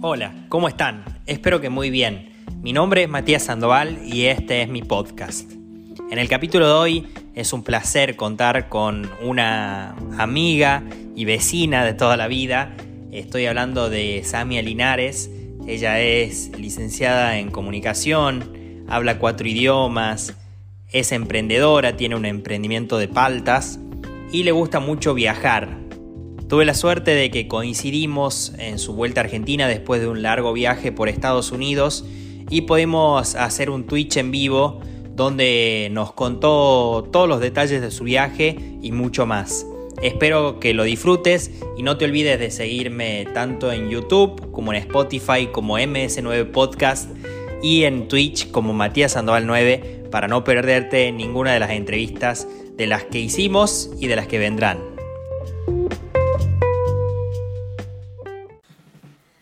Hola, ¿cómo están? Espero que muy bien. Mi nombre es Matías Sandoval y este es mi podcast. En el capítulo de hoy es un placer contar con una amiga y vecina de toda la vida. Estoy hablando de Samia Linares. Ella es licenciada en comunicación, habla cuatro idiomas, es emprendedora, tiene un emprendimiento de paltas y le gusta mucho viajar. Tuve la suerte de que coincidimos en su vuelta a Argentina después de un largo viaje por Estados Unidos y pudimos hacer un Twitch en vivo donde nos contó todos los detalles de su viaje y mucho más. Espero que lo disfrutes y no te olvides de seguirme tanto en YouTube como en Spotify como MS9 Podcast y en Twitch como Matías Sandoval 9 para no perderte ninguna de las entrevistas de las que hicimos y de las que vendrán.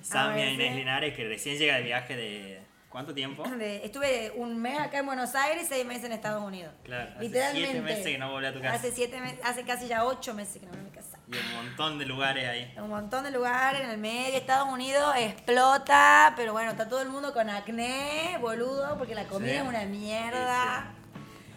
Samia Inés Linares, que recién llega de viaje de. ¿Cuánto tiempo? estuve un mes acá en Buenos Aires y seis meses en Estados Unidos. Claro, hace Literalmente. siete meses que no volví a tu casa. Hace, siete hace casi ya ocho meses que no volví a mi casa. Y un montón de lugares ahí. Un montón de lugares en el medio. Estados Unidos explota, pero bueno, está todo el mundo con acné, boludo, porque la comida es una mierda.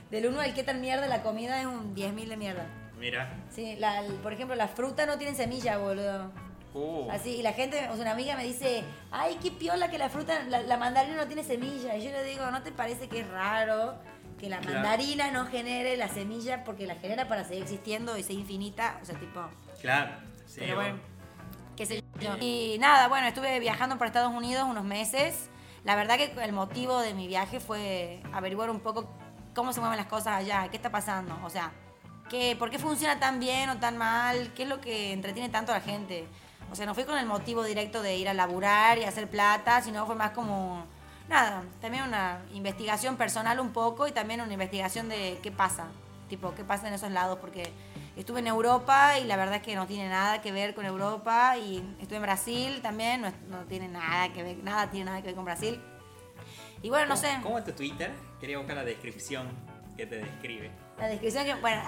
Del uno al qué tan mierda la comida es un 10.000 de mierda. Mira. Sí, la, por ejemplo, la fruta no tiene semilla, boludo. Uh. Así, y la gente, o sea, una amiga me dice, ay, qué piola que la fruta, la, mandarina no tiene semilla. Y yo le digo, ¿no te parece que es raro que la mandarina no genere la semilla porque la genera para seguir existiendo y ser infinita? O sea, tipo... Claro, sí. Pero bueno, qué sé yo. Y nada, bueno, estuve viajando por Estados Unidos unos meses. La verdad que el motivo de mi viaje fue averiguar un poco cómo se mueven las cosas allá, qué está pasando. O sea, ¿qué, ¿por qué funciona tan bien o tan mal? ¿Qué es lo que entretiene tanto a la gente? O sea, no fui con el motivo directo de ir a laburar y hacer plata, sino fue más como, nada, también una investigación personal un poco y también una investigación de qué pasa, tipo, qué pasa en esos lados, porque estuve en Europa y la verdad es que no tiene nada que ver con Europa y estuve en Brasil también, no, tiene nada que ver, nada tiene nada que ver con Brasil. Y bueno, no sé. ¿Cómo es tu Twitter? Quería buscar la descripción que te describe. La descripción que. Bueno.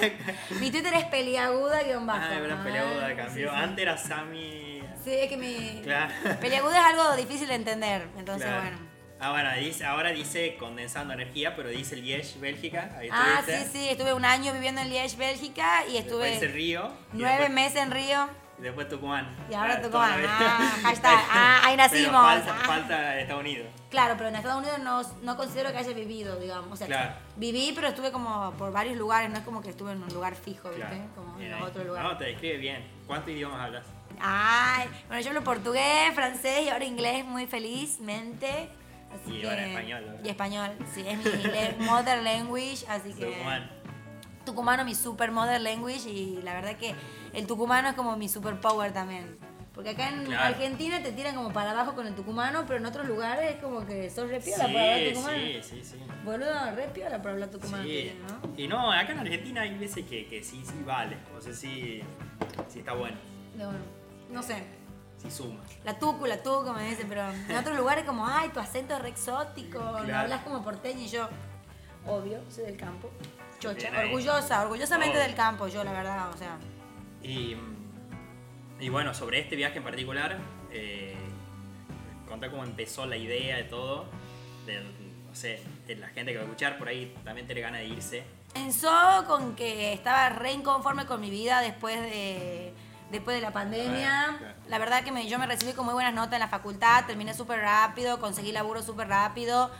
mi Twitter es peliaguda guion bajo. Ah, era peliaguda, cambió. Antes era Sammy. Sí, es que mi. Claro. Peliaguda es algo difícil de entender. Entonces, bueno. Ah, bueno, dice, ahora dice condensando energía, pero dice Liège, Bélgica. Ahí ah, sí, sí, estuve un año viviendo en Liège, Bélgica y estuve. Después en Río. Nueve meses en Río. Y después Tucumán. Y ahora Tucumán. Ah, hashtag. Ah, ahí nacimos. falta, falta, Estados Unidos. Claro, pero en Estados Unidos no, no considero que haya vivido, digamos. O sea, viví, pero estuve como por varios lugares. No es como que estuve en un lugar fijo, ¿viste? Como en otro lugar. No, te describe bien. ¿Cuántos idiomas hablas? Ay, bueno, yo hablo portugués, francés y ahora inglés muy felizmente. Así y que, ahora español. Y español, sí, es mi mother language, así que... Tucumán. Tucumano, mi super mother language y la verdad que el tucumano es como mi superpower también. Porque acá en Argentina te tiran como para abajo con el tucumano, pero en otros lugares es como que sos re piola por hablar tucumano. Sí, sí, sí. Boludo, re piola por hablar tucumano. Sí. ¿no? Y no, acá en Argentina hay veces que, que sí, sí vale. O sea, sí, sí está bueno. No, no sé. Sí suma. La tucu, la tucu, me dicen, pero en otros lugares como, ay, tu acento es re exótico, no hablas como porteño y yo, obvio, soy del campo. Chocha, orgullosa, orgullosamente del campo, yo la verdad, o sea. Y, y bueno, sobre este viaje en particular, eh, contar cómo empezó la idea de todo, de, no sé, de la gente que va a escuchar por ahí también tiene ganas de irse. Comenzó con que estaba re inconforme con mi vida después de, después de la pandemia. La verdad que me, yo me recibí con muy buenas notas en la facultad, terminé súper rápido, conseguí laburo súper rápido.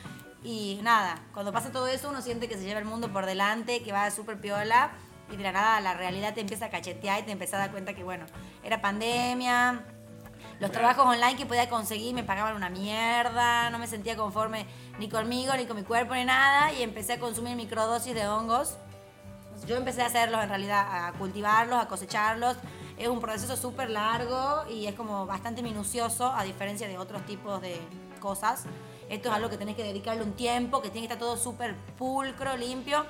Y nada, cuando pasa todo eso uno siente que se lleva el mundo por delante, que va súper piola y de la nada la realidad te empieza a cachetear y te empieza a dar cuenta que, bueno, era pandemia, los trabajos online que podía conseguir me pagaban una mierda, no me sentía conforme ni conmigo, ni con mi cuerpo, ni nada, y empecé a consumir microdosis de hongos. Yo empecé a hacerlos en realidad, a cultivarlos, a cosecharlos. Es un proceso súper largo y es como bastante minucioso, a diferencia de otros tipos de cosas. Esto es algo que tenés que dedicarle un tiempo, que tiene que estar todo súper pulcro, limpio.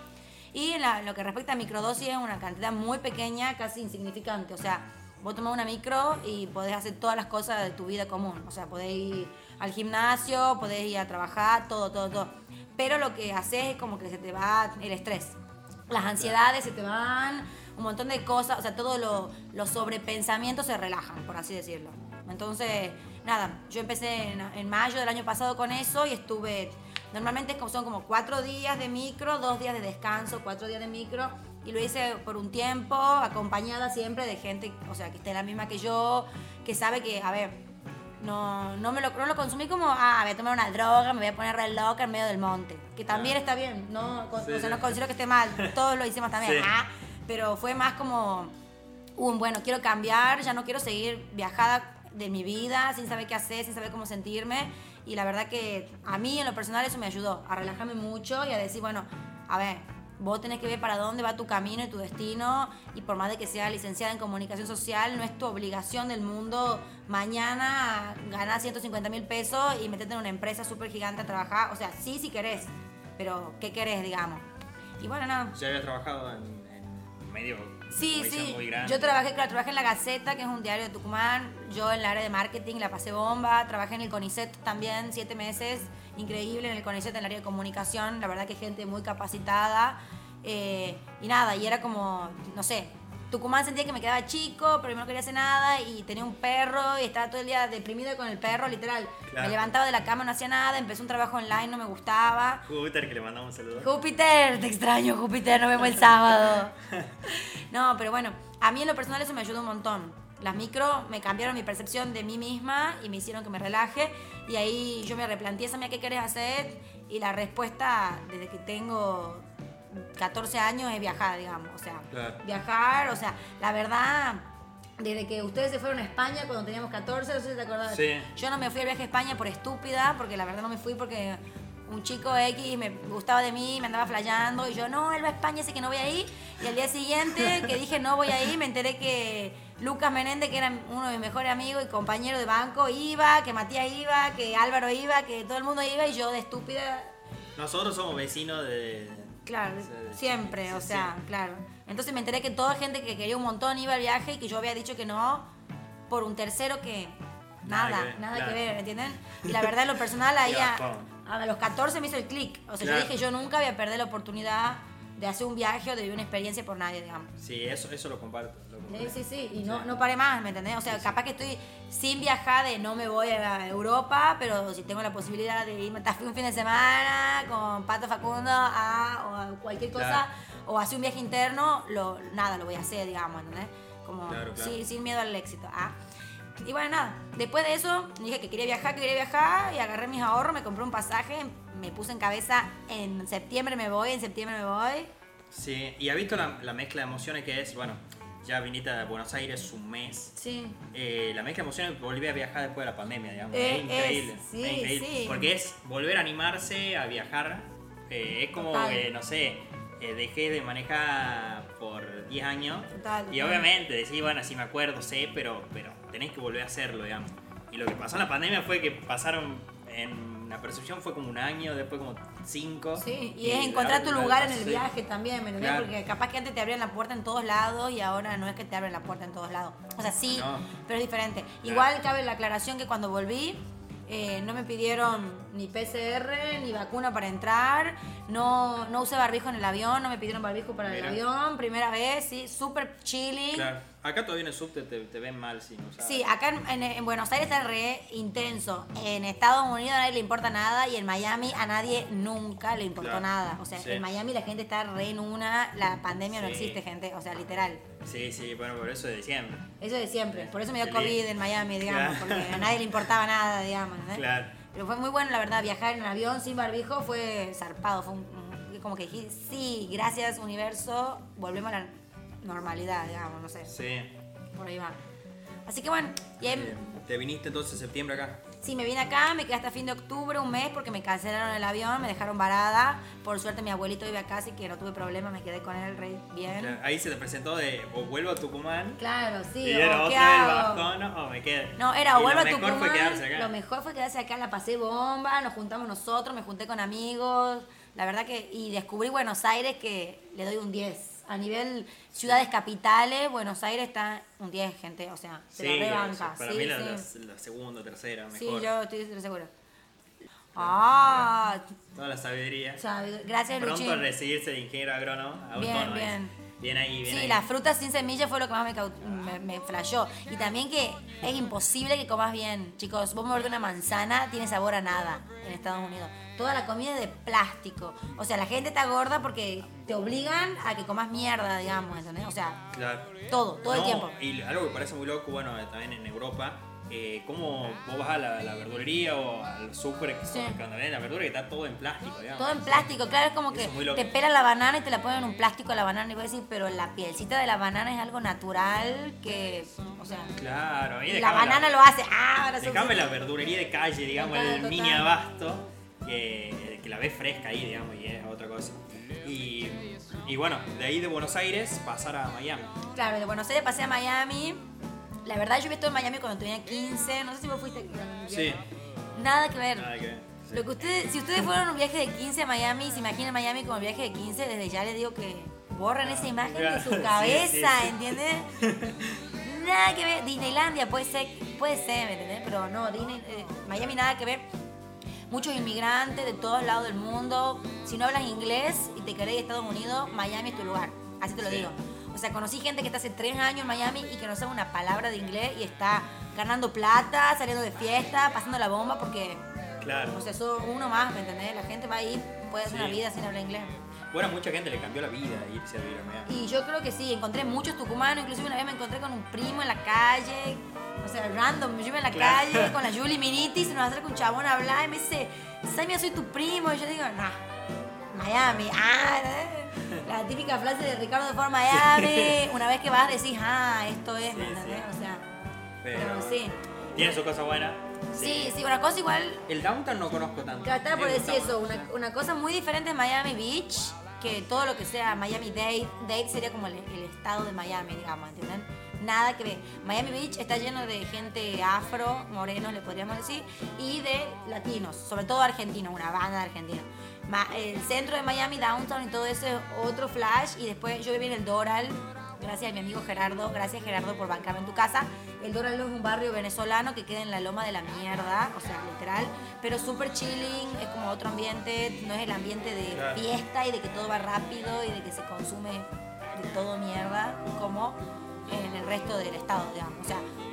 Y lo que respecta a microdosis es una cantidad muy pequeña, casi insignificante. O sea, vos tomás una micro y podés hacer todas las cosas de tu vida común. O sea, podés ir al gimnasio, podés ir a trabajar, todo, todo, todo. Pero lo que haces es como que se te va el estrés. Las ansiedades se te van, un montón de cosas, o sea, todos los sobrepensamientos se relajan, por así decirlo. Entonces, nada, yo empecé en, en mayo del año pasado con eso y estuve, normalmente son como cuatro días de micro, dos días de descanso, cuatro días de micro. Y lo hice por un tiempo, acompañada siempre de gente, o sea, que esté la misma que yo, que sabe que, a ver, no, no me lo, no lo consumí como, ah, voy a tomar una droga, me voy a poner re loca en medio del monte. Que también está bien, no, Con- Sí, o sea, no considero que esté mal, todos lo hicimos también, Sí. ah, pero fue más como un, bueno, quiero cambiar, ya no quiero seguir viajada de mi vida, sin saber qué hacer, sin saber cómo sentirme. Y la verdad que a mí en lo personal eso me ayudó a relajarme mucho y a decir, bueno, a ver, vos tenés que ver para dónde va tu camino y tu destino. Y por más de que sea licenciada en comunicación social, no es tu obligación del mundo mañana ganar 150 mil pesos y meterte en una empresa súper gigante a trabajar. O sea, sí, si querés, pero ¿qué querés, digamos? Y bueno, nada. ¿Ya habías trabajado en medio Sí, sí. muy? Yo trabajé, claro, trabajé en La Gaceta, que es un diario de Tucumán. Yo en la área de marketing la pasé bomba. Trabajé en el CONICET también, siete meses. Increíble en el CONICET, en el área de comunicación. La verdad que gente muy capacitada. Eh, y nada, y era como, no sé, Tucumán sentía que me quedaba chico, pero yo no quería hacer nada. Y tenía un perro y estaba todo el día deprimida con el perro, literal. Claro. Me levantaba de la cama, no hacía nada. Empecé un trabajo online, no me gustaba. Júpiter, que le mandamos un saludo. Júpiter, te extraño, Júpiter, nos vemos el sábado. No, pero bueno, a mí en lo personal eso me ayudó un montón. Las micro me cambiaron mi percepción de mí misma y me hicieron que me relaje. Y ahí yo me replanteé, ¿sabes qué querés hacer? Y la respuesta, desde que tengo 14 años, es viajar, digamos. O sea, Claro. viajar, o sea, la verdad, desde que ustedes se fueron a España cuando teníamos 14, no sé si te acordás. Sí. Yo no me fui al viaje a España por estúpida, porque la verdad no me fui porque un chico X me gustaba de mí, me andaba flayando y yo, no, él va a España, así que no voy a ir. Y al día siguiente, que dije no voy a ir, me enteré que Lucas Menéndez, que era uno de mis mejores amigos y compañero de banco, iba, que Matías iba, que Álvaro iba, que todo el mundo iba y yo de estúpida Nosotros somos vecinos de... Claro, siempre, o sea, claro. Entonces me enteré que toda gente que quería un montón iba al viaje y que yo había dicho que no por un tercero que Nada nada, que ver, nada claro. que ver, ¿entienden? Y la verdad, en lo personal, ahí a, los 14 me hizo el clic. O sea, Claro. yo dije, yo nunca voy a perder la oportunidad de hacer un viaje o de vivir una experiencia por nadie, digamos. Sí, eso, eso lo comparto. Sí, sí, sí, y no, no paré más, ¿me entendés? O sea, capaz que estoy sin viajar de no me voy a Europa, pero si tengo la posibilidad de irme hasta un fin de semana con Pato Facundo a, o a cualquier cosa, Claro. o hacer un viaje interno, lo, nada, lo voy a hacer, digamos, ¿entendés? Como Claro, claro. sí, sin miedo al éxito. ah. Y bueno, nada, después de eso dije que quería viajar, que quería viajar, y agarré mis ahorros, me compré un pasaje, me puse en cabeza, en septiembre me voy, en septiembre me voy. Sí, y ha visto la, la mezcla de emociones que es, bueno, ya viniste a Buenos Aires un mes. Sí. Eh, la mezcla de emociones volví a viajar después de la pandemia, digamos. Eh, es increíble. es- sí, es increíble. sí. Porque es volver a animarse a viajar. Eh, es como no sé, eh, dejé de manejar por 10 años. Total, Y obviamente decís, bueno, sí me acuerdo, sé, pero, pero tenés que volver a hacerlo, digamos. Y lo que pasó en la pandemia fue que pasaron, en la percepción fue como un año, después como cinco. Sí, y es encontrar tu lugar en el sí. viaje también, ¿me? Claro. Porque capaz que antes te abrían la puerta en todos lados y ahora no es que te abren la puerta en todos lados. O sea, sí, No. pero es diferente. Igual cabe la aclaración que cuando volví eh, no me pidieron ni PCR ni vacuna para entrar, no, no usé barbijo en el avión, no me pidieron barbijo para Mira. el avión, primera vez, sí, súper chilling. Claro. Acá todavía en el subte te, te ven mal si no usas. Sí, acá en, en- en Buenos Aires está re intenso. En Estados Unidos a nadie le importa nada y en Miami a nadie nunca le importó Claro. nada. O sea, Sí. en Miami la gente está re en una, la pandemia no existe, gente. O sea, literal. Sí, sí, bueno, por eso de siempre. Eso de siempre. Por eso me dio COVID en Miami, digamos, Claro. porque a nadie le importaba nada, digamos. ¿no? Claro. Pero fue muy bueno, la verdad, viajar en avión sin barbijo fue zarpado. Fue un- como que dije, sí, gracias universo, volvemos a la normalidad, digamos, no sé. Sí. Por ahí va. Así que bueno, y ahí-. ¿Te viniste entonces en septiembre acá? Sí, me vine acá, me quedé hasta fin de octubre, un mes, porque me cancelaron el avión, me dejaron varada. Por suerte mi abuelito vive acá, así que no tuve problema, me quedé con él re bien. Claro, Ahí se te presentó de o vuelvo a Tucumán Claro, sí, y o era bajón o me quedo. No, era o vuelvo a Lo mejor Tucumán. fue quedarse acá. Lo mejor fue quedarse acá, la pasé bomba, nos juntamos nosotros, me junté con amigos. La verdad que, y descubrí Buenos Aires que le doy un 10. A nivel ciudades capitales, Buenos Aires está un 10, gente. O sea, se Sí, lo rebanca. para sí, mí la, sí. la- la segunda, tercera, mejor. Sí, yo estoy segura. Ah, Toda la sabiduría. sabe- gracias Pronto Luchín. a recibirse de ingeniero agrónomo. Bien, bien. Bien ahí, bien Sí, ahí. las frutas sin semillas fue lo que más me, me, me flashó. Y también que es imposible que comas bien. Chicos, vos mordés una manzana, tiene sabor a nada en Estados Unidos. Toda la comida es de plástico. O sea, la gente está gorda porque te obligan a que comas mierda, digamos, ¿entendés? O sea, Claro. todo, todo el tiempo. Y algo que parece muy loco, bueno, también en Europa, eh, cómo vos vas a la, la verdulería o al súper que Sí. la verdura que está todo en plástico, digamos. Todo en plástico, claro, es como Eso que es te pelan la banana y te la ponen en un plástico a la banana y voy a decir, pero la pielcita de la banana es algo natural que, o sea, Claro, y la banana lo hace. Ah, ahora Dejame la verdulería de calle, digamos, Total, el total. mini abasto, que, que la ves fresca ahí, digamos, y es otra cosa. Y, y bueno, de ahí de Buenos Aires pasar a Miami. Claro, de Buenos Aires pasé a Miami. La verdad, yo estado en Miami cuando tenía 15. No sé si vos fuiste. Sí. Nada que ver. Nada que ver. Sí. Lo que ustedes, si ustedes fueron a un viaje de 15 a Miami se imaginan Miami como el viaje de 15, desde ya les digo que borren esa imagen de su cabeza, sí, sí. ¿entiendes? Nada que ver. Disneylandia puede ser, puede ser, ¿me entendés? Pero no, Disney, eh, Miami nada que ver. Muchos inmigrantes de todos lados del mundo. Si no hablas inglés y te querés a Estados Unidos, Miami es tu lugar. Así te lo digo. O sea, conocí gente que está hace tres años en Miami y que no sabe una palabra de inglés y está ganando plata, saliendo de fiesta, pasando la bomba porque, Claro. o sea, sos uno más, ¿me entendés? La gente va ahí, puede hacer Sí. una vida sin hablar inglés. Bueno, mucha gente le cambió la vida irse a vivir a Miami. Y yo creo que sí, encontré muchos tucumanos, inclusive una vez me encontré con un primo en la calle, o sea, random, yo iba en la Claro. calle con la Julie Miniti, se nos acerca un chabón a hablar y me dice, Samia, soy tu primo, y yo digo, no, Miami, ah, ¿eh? la típica frase de Ricardo de Ford Miami, una vez que vas decís, ah, esto es, ¿me Sí, entendés? sí. O sea, Pero, pero sí. Tiene su cosa buena. Sí, sí, una cosa igual, El downtown no conozco tanto. Estaba por decir eso, una, una cosa muy diferente en Miami Beach, que todo lo que sea Miami Dade, Dade sería como el, el estado de Miami, digamos, ¿entienden? Nada que ver. Miami Beach está lleno de gente afro, morenos, le podríamos decir, y de latinos, sobre todo argentinos, una banda de argentinos. El centro de Miami, downtown y todo eso es otro flash, y después yo viví en el Doral, gracias a mi amigo Gerardo, gracias Gerardo por bancarme en tu casa. El Doral es un barrio venezolano que queda en la loma de la mierda, o sea, literal, pero súper chilling, es como otro ambiente, no es el ambiente de fiesta y de que todo va rápido y de que se consume de todo mierda, como en el resto del estado, digamos. O sea, Claro.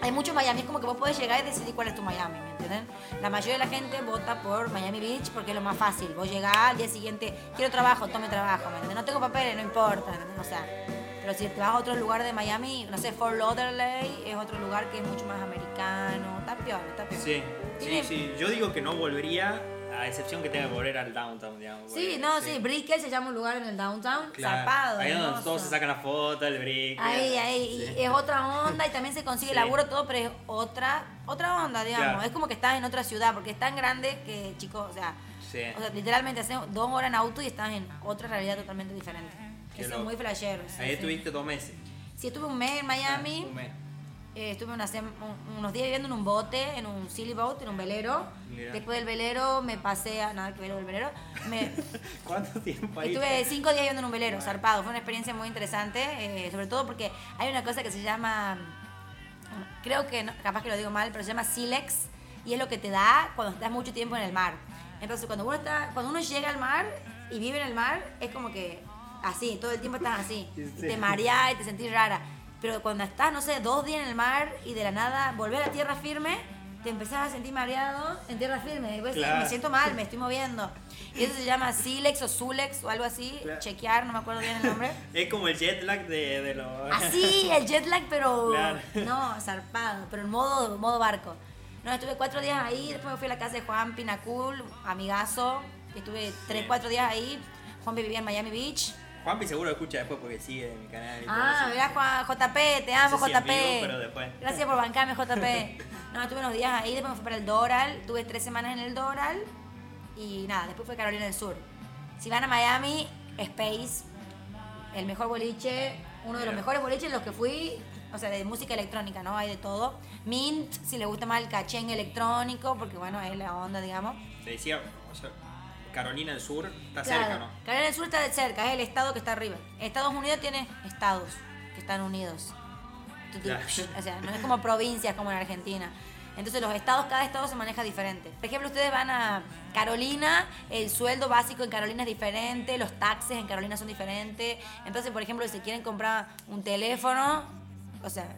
Hay muchos Miami, es como que vos podés llegar y decidir cuál es tu Miami, ¿me entienden? La mayoría de la gente vota por Miami Beach porque es lo más fácil. Vos llegás al día siguiente, quiero trabajo, tome trabajo, ¿me? No tengo papeles, no importa, ¿me? O sea, pero si te vas a otro lugar de Miami, no sé, Fort Lauderdale es otro lugar que es mucho más americano, está peor, está peor. Sí, sí, sí. Yo digo que no volvería, a excepción que tenga que volver al downtown, digamos. Sí, porque- no, sí, Brickell se llama un lugar en el downtown, Claro. zarpado. Ahí es donde todos se sacan la foto, el brick. Ahí, ahí, Sí. y es otra onda y también se consigue Sí. laburo todo, pero es otra, otra onda, digamos. Claro. Es como que estás en otra ciudad, porque es tan grande que, chicos, o sea, Sí. o sea literalmente haces dos horas en auto y estás en otra realidad totalmente diferente. Qué Eso loco. es muy flashero. sí, Ahí sí. estuviste dos meses. Sí, estuve un mes en Miami, Ah, un mes. Eh, estuve una un- unos días viviendo en un bote, en un silly boat, en un velero. Mira. Después del velero me pasé a, nada que ver el velero, me, ¿Cuánto tiempo ahí? Estuve cinco días viviendo en un velero, zarpado. Fue una experiencia muy interesante, eh, sobre todo porque hay una cosa que se llama, creo que, no- capaz que lo digo mal, pero se llama Silex y es lo que te da cuando estás mucho tiempo en el mar. Entonces, cuando uno, está, cuando uno llega al mar y vive en el mar, es como que así, todo el tiempo estás así. y Sí. te mareás y te sentís rara. Pero cuando estás, no sé, dos días en el mar y de la nada volver a tierra firme, te empezás a sentir mareado en tierra firme. Decís, Claro. me siento mal, me estoy moviendo. Y eso se llama Silex o Zulex o algo así. Claro. Chequear, no me acuerdo bien el nombre. Es como el jet lag de, de los. Así, el jet lag, pero Claro. no, zarpado, pero en modo, modo barco. No, estuve cuatro días ahí, después me fui a la casa de Juan Pinacul, amigazo. Estuve tres, cuatro días ahí. Juan vivía en Miami Beach. Juanpi seguro escucha después porque sigue mi canal. y todo Ah, eso. mirá Juan, JP, te amo No sé si en JP. vivo, pero después. Gracias por bancarme JP. No, estuve unos días ahí, después me fui para el Doral, tuve tres semanas en el Doral y nada, después fue Carolina del Sur. Si van a Miami, Space, el mejor boliche, uno de los mejores boliches en los que fui, o sea, de música electrónica, ¿no? Hay de todo. Mint, si le gusta más el cachén electrónico, porque bueno, es la onda, digamos. Te decía, o sea, Carolina del Sur está Claro, cerca, ¿no? Carolina del Sur está de cerca, es el estado que está arriba. Estados Unidos tiene estados que están unidos. Claro. O sea, no es como provincias como en Argentina. Entonces los estados, cada estado se maneja diferente. Por ejemplo, ustedes van a Carolina, el sueldo básico en Carolina es diferente, los taxes en Carolina son diferentes. Entonces, por ejemplo, si quieren comprar un teléfono, o sea,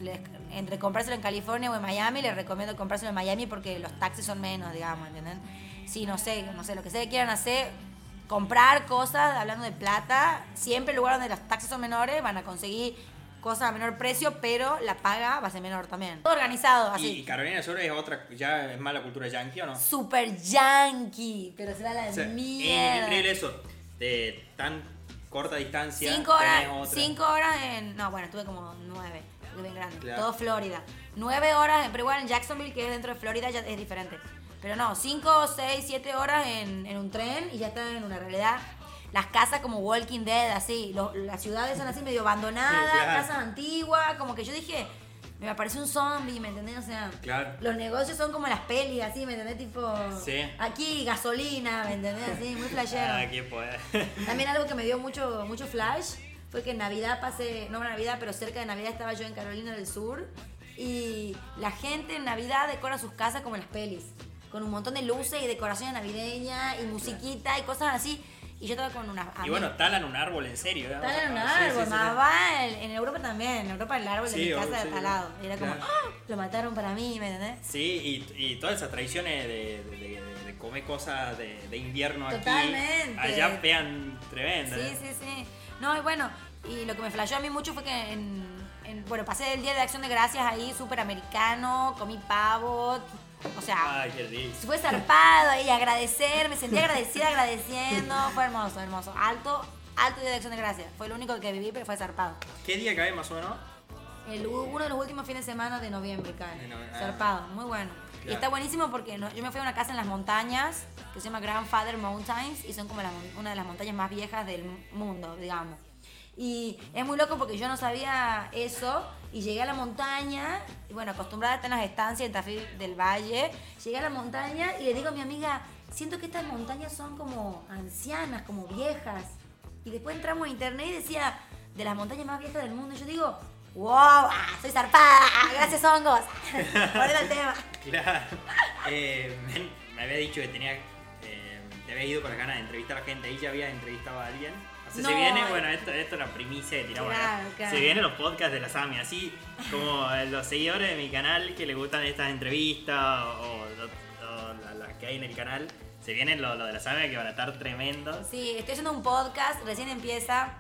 entre comprárselo en California o en Miami, les recomiendo comprárselo en Miami porque los taxes son menos, digamos, ¿entienden? Si no sé, no sé, lo que ustedes quieran hacer, comprar cosas, hablando de plata, siempre el lugar donde los taxes son menores van a conseguir cosas a menor precio, pero la paga va a ser menor también. Todo organizado, Y, y así. Carolina del Sur es otra, ya es más la cultura yankee o no? Super yankee, pero será la O sea, mierda. increíble eso, de tan corta distancia. Cinco horas, cinco horas en. No, bueno, estuve como nueve. Estuve bien grande. Claro. Todo Florida. Nueve horas, pero igual en Jacksonville, que es dentro de Florida, ya es diferente. Pero no, cinco, seis, siete horas en, en un tren y ya estás en una realidad. Las casas como Walking Dead, así. Los- las ciudades son así medio abandonadas, claro. casas antiguas. Como que yo dije, me aparece un zombie, ¿me entendés? O sea, Claro. los negocios son como las pelis, así, ¿me entendés? Tipo, Sí. aquí gasolina, ¿me entendés? Así, muy flashero. Ah, qué poder. También algo que me dio mucho, mucho flash fue que en Navidad pasé, no en Navidad, pero cerca de Navidad estaba yo en Carolina del Sur y la gente en Navidad decora sus casas como en las pelis, con un montón de luces y decoraciones navideñas y musiquita y cosas así. Y yo estaba con una... Y bueno, talan un árbol en serio. ¿eh? Talan un sí, árbol, sí, sí, más sí. va en, Europa también, en Europa el árbol de mi casa sí, está al lado. Y era como, claro. ¡ah! Lo mataron para mí, ¿me entendés? Sí, y, y todas esas tradiciones de, de, de- de comer cosas de, invierno aquí. Totalmente. Allá pegan tremendo. Sí, ¿eh? sí, sí. No, y bueno, y lo que me flasheó a mí mucho fue que en, en- bueno, pasé el día de acción de gracias ahí, súper americano, comí pavo, o sea, Ay, qué rico. fue zarpado ahí, agradecer, me sentí agradecida agradeciendo, fue hermoso, hermoso, alto, alto de acción de gracias, fue lo único que viví, pero fue zarpado. ¿Qué día cae más o menos? El, uno de los últimos fines de semana de noviembre cae. De novie- ah. Zarpado, muy bueno. Y Claro. está buenísimo porque no- yo me fui a una casa en las montañas que se llama Grandfather Mountains y son como la una de las montañas más viejas del mundo, digamos. Y es muy loco porque yo no sabía eso y llegué a la montaña, y bueno, acostumbrada a estar en las estancias en Tafí del Valle, llegué a la montaña y le digo a mi amiga, siento que estas montañas son como ancianas, como viejas. Y después entramos a internet y decía, de las montañas más viejas del mundo. Yo digo, wow, ah, soy zarpada, ah, gracias hongos. Por el tema. Claro. Eh, me, me había dicho que tenía. eh, te había ido con las ganas de entrevistar a gente. Ahí ya había entrevistado a alguien. Así No, se viene, bueno, esto, esto es la primicia que tiramos. Claro, claro. Se vienen los podcasts de la Sami, así como los seguidores de mi canal que les gustan estas entrevistas o, o- o la- las que hay en el canal. Se vienen lo, lo de la Sami que van a estar tremendos. Sí, estoy haciendo un podcast, recién empieza,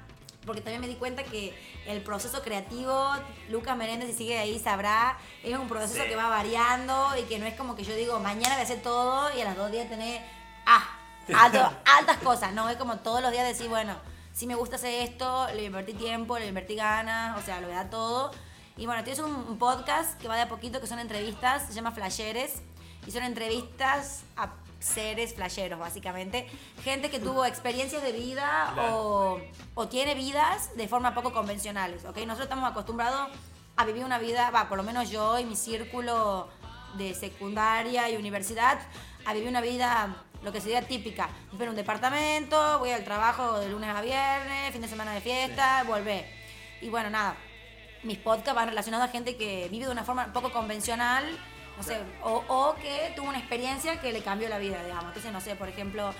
porque también me di cuenta que el proceso creativo, Lucas Menéndez, si sigue ahí, sabrá, es un proceso Sí. que va variando y que no es como que yo digo, mañana voy a hacer todo y a las dos días tener, ah, alto- altas cosas. No, es como todos los días decir, bueno, si me gusta hacer esto, le invertí tiempo, le invertí ganas, o sea, lo voy a dar todo. Y bueno, haciendo un, un podcast que va de a poquito, que son entrevistas, se llama Flasheres, y son entrevistas a seres flasheros, básicamente. Gente que tuvo experiencias de vida Claro. o, o tiene vidas de forma poco convencionales, ¿ok? Nosotros estamos acostumbrados a vivir una vida, va, por lo menos yo y mi círculo de secundaria y universidad, a vivir una vida, lo que sería típica. En un departamento, voy al trabajo de lunes a viernes, fin de semana de fiesta, volver. Y bueno, nada, mis podcasts van relacionados a gente que vive de una forma poco convencional, no sé, o, o que tuvo una experiencia que le cambió la vida, digamos. Entonces, no sé, por ejemplo,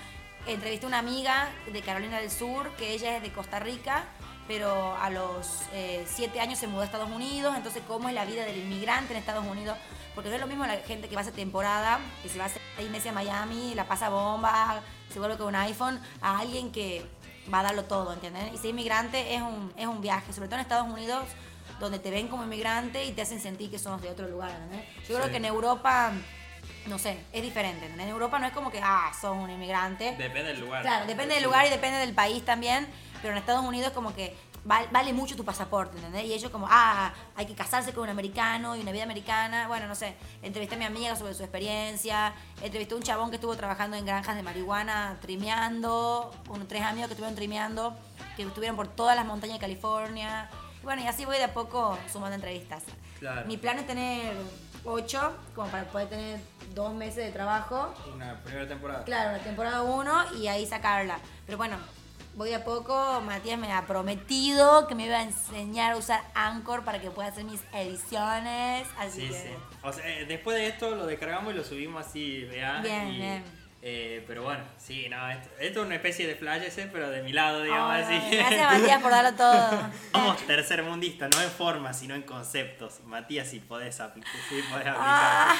entrevisté a una amiga de Carolina del Sur, que ella es de Costa Rica, pero a los eh, siete años se mudó a Estados Unidos, entonces cómo es la vida del inmigrante en Estados Unidos, porque no es lo mismo la gente que va a hacer temporada, que se va a hacer seis meses a Miami, la pasa bomba, se vuelve con un iPhone, a alguien que va a darlo todo, ¿entiendes? Y ser inmigrante es un, es un viaje, sobre todo en Estados Unidos, donde te ven como inmigrante y te hacen sentir que somos de otro lugar, ¿entendés? Yo creo que en Europa, no sé, es diferente. En Europa no es como que, ah, sos un inmigrante. Depende del lugar. Claro, depende del lugar y depende del país también, pero en Estados Unidos es como que val- vale mucho tu pasaporte, ¿entendés? Y ellos como, ah, hay que casarse con un americano y una vida americana, bueno, no sé, entrevisté a mi amiga sobre su experiencia, entrevisté a un chabón que estuvo trabajando en granjas de marihuana, trimeando, unos tres amigos que estuvieron trimeando, que estuvieron por todas las montañas de California, y bueno, y así voy de a poco sumando entrevistas. Claro. Mi plan es tener ocho, como para poder tener dos meses de trabajo Una primera temporada. Claro, la temporada 1 y ahí sacarla. Pero bueno, voy a poco. Matías me ha prometido que me iba a enseñar a usar Anchor para que pueda hacer mis ediciones. Así Sí, que. sí. O sea, eh, después de esto lo descargamos y lo subimos así, vean. Bien, y, bien. Eh, pero bueno, sí, no, esto, esto es una especie de flash ese, pero de mi lado, digamos Ay, así. Gracias, Matías, por darlo todo. Somos tercermundistas, no en forma, sino en conceptos. Matías, si podés aplicar. Sí, podés aplicar. Ah.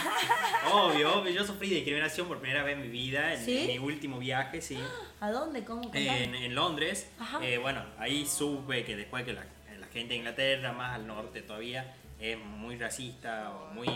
Obvio, obvio. Yo sufrí discriminación por primera vez en mi vida, en, ¿Sí? en mi último viaje, sí. ¿A dónde? ¿Cómo? Contame. En, en Londres. Eh, bueno, ahí supe que después que la, la gente de Inglaterra, más al norte todavía, es muy racista o muy...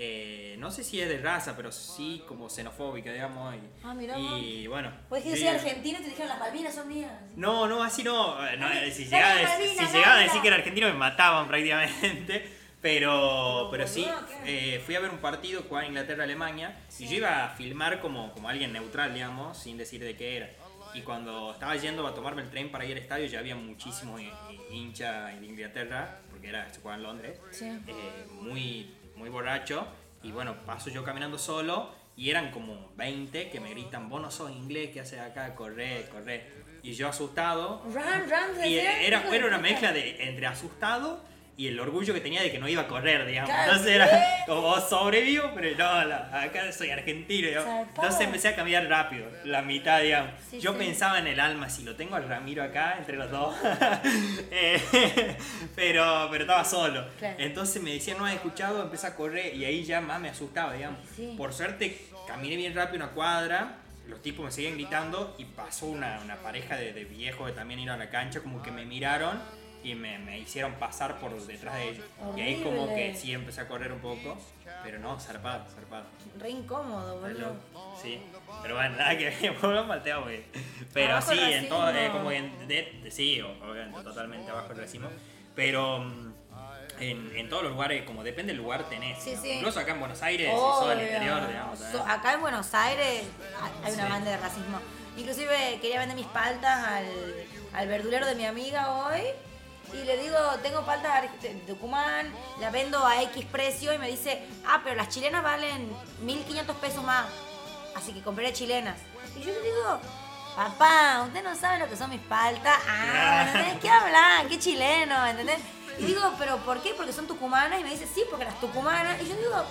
eh, no sé si es de raza, pero sí como xenofóbica, digamos. Y, Ah, mirá y bueno. Pues que yo soy ya- argentino y te dijeron las Malvinas son mías. no, no, así no. eh, no, Ay, eh, si llegaba, si llegaba a decir que era argentino me mataban prácticamente. Pero, pero sí, eh, fui a ver un partido jugar Inglaterra-Alemania y yo iba a filmar como, como alguien neutral, digamos, sin decir de qué era. Y cuando estaba yendo a tomarme el tren para ir al estadio ya había muchísimos hi- hi- hinchas de Inglaterra, porque era, se jugaba en Londres, Sí. eh, muy, muy borracho. Y bueno, paso yo caminando solo y eran como 20 que me gritan, vos no sos inglés, ¿qué haces acá? Corre, corre. Y yo asustado. Run, run, Y era, era una mezcla de entre asustado y el orgullo que tenía de que no iba a correr, digamos. Entonces era como "Oh, sobrevivo, pero no, acá soy argentino. digamos. Entonces empecé a cambiar rápido, la mitad, digamos. Sí, Yo sí. pensaba en el alma, si lo tengo al Ramiro acá, entre los dos. Eh, pero, pero estaba solo. Claro. Entonces me decía, no has escuchado, empecé a correr y ahí ya más me asustaba, digamos. Sí. Por suerte caminé bien rápido una cuadra, los tipos me seguían gritando y pasó una, una pareja de, de viejos que también iban a la cancha, como que me miraron y me, me hicieron pasar por detrás de ellos. Y ahí como Horrible. que sí empecé a correr un poco, pero no, zarpado, zarpado. Re incómodo, boludo. Sí, pero bueno, nada que volvamos al tema, porque- Pero Abajo sí, en todo, eh, como en- de- de- sí, obviamente, totalmente abajo el racismo. Pero mm, en, en todos los lugares, como depende del lugar, tenés. Sí, digamos. sí. Incluso acá en Buenos Aires, y todo el Obvio. interior, digamos. So- acá en Buenos Aires hay una Sí. banda de racismo. Inclusive quería vender mis paltas al, al verdulero de mi amiga hoy. Y le digo, tengo paltas de Tucumán, la vendo a X precio y me dice, ah, pero las chilenas valen 1500 pesos más. Así que compré chilenas. Y yo le digo, papá, usted no sabe lo que son mis paltas. Ah, ¿entendés? ¿qué hablan? ¿Qué chileno? ¿Entendés? Y digo, ¿pero por qué? Porque son tucumanas. Y me dice, sí, porque las tucumanas. Y yo digo,